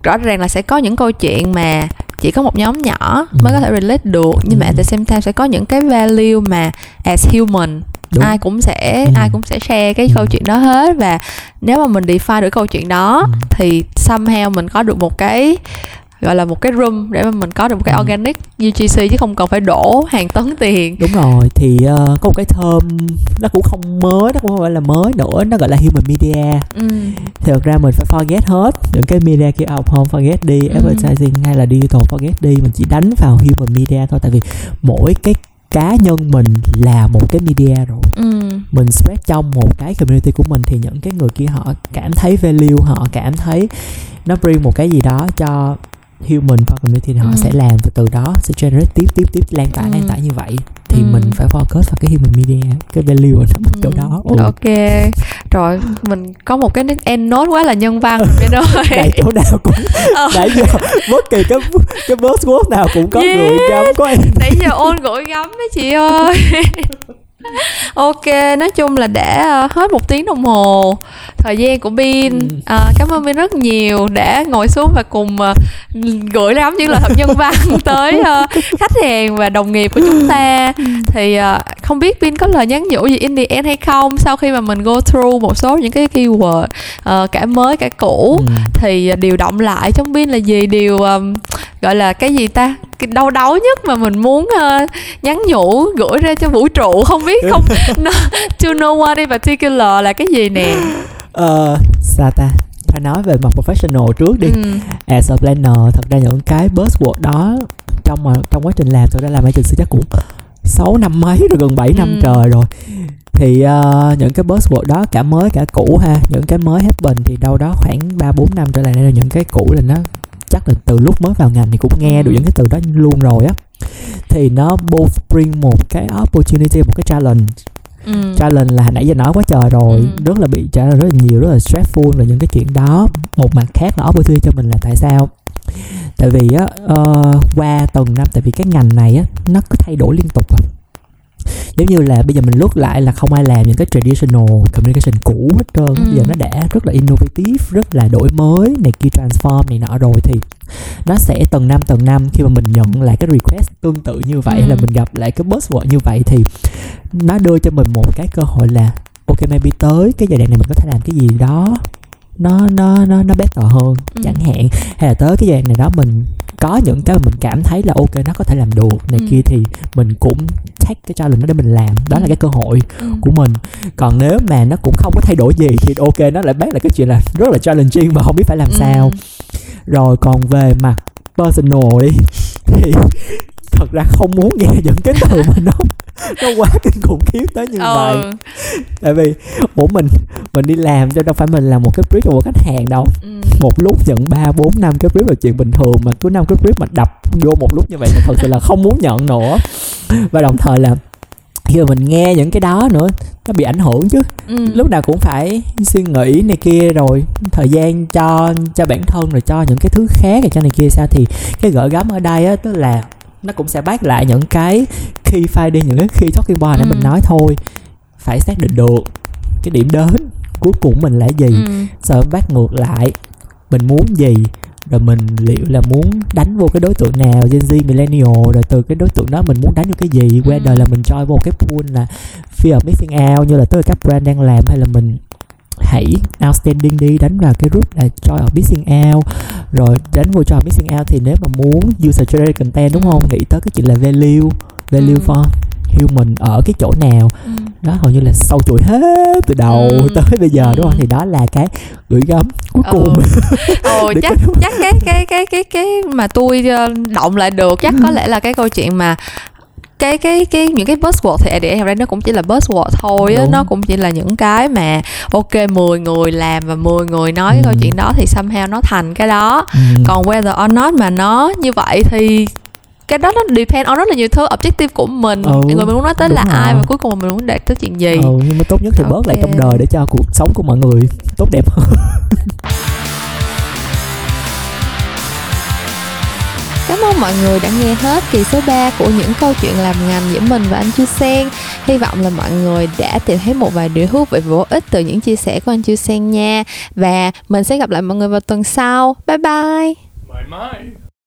rõ ràng là sẽ có những câu chuyện mà chỉ có một nhóm nhỏ mới có thể relate được nhưng ừ. mà at the same time sẽ có những cái value mà as human Đúng. ai cũng sẽ ừ. ai cũng sẽ share cái ừ. câu chuyện đó hết và nếu mà mình define được câu chuyện đó ừ. thì somehow mình có được một cái gọi là một cái room để mà mình có được một cái ừ. organic UGC chứ không cần phải đổ hàng tấn tiền đúng rồi thì uh, có một cái thơm nó cũng không mới nó cũng không phải là mới nữa nó gọi là human media ừ. thì thật ra mình phải forget hết những cái media kia out home forget đi ừ. advertising hay là digital forget đi mình chỉ đánh vào human media thôi tại vì mỗi cái cá nhân mình là một cái media rồi ừ. mình spread trong một cái community của mình thì những cái người kia họ cảm thấy value họ cảm thấy nó bring một cái gì đó cho human community thì họ ừ. sẽ làm và từ đó sẽ generate tiếp tiếp tiếp lan tỏa ừ. lan tỏa như vậy thì ừ. mình phải focus vào cái human media cái value ở ừ. chỗ đó ừ. ok rồi mình có một cái end note quá là nhân văn vậy đó đại chỗ nào cũng ờ. nãy giờ bất kỳ cái cái buzzword nào cũng có yeah. gửi gắm có em nãy giờ ôn gửi gắm đấy chị ơi ok nói chung là đã uh, hết một tiếng đồng hồ thời gian của Bin ừ. à, cảm ơn Bin rất nhiều đã ngồi xuống và cùng uh, gửi lắm những lời thật nhân văn tới khách hàng và đồng nghiệp của chúng ta. Thì uh, không biết Bin có lời nhắn nhủ gì in the end hay không sau khi mà mình go through một số những cái keyword uh, cả mới cả cũ. Ừ. thì uh, điều động lại trong Bin là gì? Điều um, gọi là cái gì ta? Cái đau đớn nhất mà mình muốn uh, nhắn nhủ gửi ra cho vũ trụ. Không biết không no, to know what in particular là cái gì nè? Uh, sao ta? Phải nói về mặt professional trước đi. Ừ. as a planner thật ra những cái buzzword đó trong mà trong quá trình làm tôi đã làm agency chắc cũng 6 năm mấy rồi gần 7 năm ừ. trời rồi thì uh, những cái buzzword đó cả mới cả cũ ha những cái mới happen thì đâu đó khoảng 3 4 năm trở lại đây là những cái cũ là nó chắc là từ lúc mới vào ngành thì cũng nghe được ừ. những cái từ đó luôn rồi á thì nó both bring một cái opportunity một cái challenge ừ. challenge là nãy giờ nói quá trời rồi ừ. rất là bị challenge rất là nhiều rất là stressful về những cái chuyện đó một mặt khác là opportunity cho mình là tại sao tại vì á uh, qua từng năm tại vì cái ngành này á nó cứ thay đổi liên tục à giống như là bây giờ mình lướt lại là không ai làm những cái traditional communication cũ hết trơn ừ. bây giờ nó đã rất là innovative rất là đổi mới này kia transform này nọ rồi thì nó sẽ từng năm từng năm khi mà mình nhận lại cái request tương tự như vậy ừ. là mình gặp lại cái buzzword như vậy thì nó đưa cho mình một cái cơ hội là ok maybe tới cái giai đoạn này mình có thể làm cái gì đó nó nó nó nó better hơn ừ. chẳng hạn hay là tới cái giai đoạn này đó mình có những cái mà mình cảm thấy là ok nó có thể làm được này ừ. kia thì mình cũng take cái challenge đó để mình làm đó ừ. là cái cơ hội ừ. của mình còn nếu mà nó cũng không có thay đổi gì thì ok nó lại bác là cái chuyện là rất là challenging mà không biết phải làm ừ. sao rồi còn về mặt personal đi thì thật ra không muốn nghe những cái từ mà nó nó quá kinh khủng khiếp tới như ừ. vậy tại vì ủa mình mình đi làm cho đâu phải mình làm một cái brief cho một khách hàng đâu ừ. một lúc nhận ba bốn năm cái brief là chuyện bình thường mà cứ năm cái brief mà đập vô một lúc như vậy thì thật sự là không muốn nhận nữa và đồng thời là khi mà mình nghe những cái đó nữa nó bị ảnh hưởng chứ ừ. lúc nào cũng phải suy nghĩ này kia rồi thời gian cho cho bản thân rồi cho những cái thứ khác rồi cho này kia sao thì cái gỡ gắm ở đây á tức là nó cũng sẽ bác lại những cái khi file đi những cái khi talking point ừ. mình nói thôi phải xác định được cái điểm đến cuối cùng mình là gì ừ. sau bác ngược lại mình muốn gì rồi mình liệu là muốn đánh vô cái đối tượng nào Gen Z millennial rồi từ cái đối tượng đó mình muốn đánh vô cái gì qua ừ. đời là mình join vô cái pool là fear of missing out như là cả các brand đang làm hay là mình hãy outstanding đi đánh vào cái group là joy of missing out. Rồi đánh vô joy missing out thì nếu mà muốn user generated content đúng không? Nghĩ tới cái chuyện là value value ừ. for human ở cái chỗ nào. Ừ. đó hầu như là sâu chuỗi hết từ đầu ừ. tới bây giờ đúng không? Thì đó là cái gửi gắm cuối ừ. cùng. Ồ chắc chắc cái cái cái cái cái mà tôi ờ, động lại được chắc có lẽ là cái câu chuyện mà cái cái cái những cái buzzword thì để ra nó cũng chỉ là buzzword thôi á nó cũng chỉ là những cái mà ok 10 người làm và 10 người nói ừ. cái câu chuyện đó thì somehow nó thành cái đó ừ. còn whether or not mà nó như vậy thì cái đó nó depend on rất là nhiều thứ objective của mình ừ, người mình muốn nói tới là rồi. ai và cuối cùng mình muốn đạt tới chuyện gì ừ, nhưng mà tốt nhất thì okay. bớt lại trong đời để cho cuộc sống của mọi người tốt đẹp hơn Cảm ơn mọi người đã nghe hết kỳ số 3 của những câu chuyện làm ngành giữa mình và anh Chu Sen. Hy vọng là mọi người đã tìm thấy một vài điều thú vị và bổ ích từ những chia sẻ của anh Chu Sen nha. Và mình sẽ gặp lại mọi người vào tuần sau. Bye bye. Bye bye.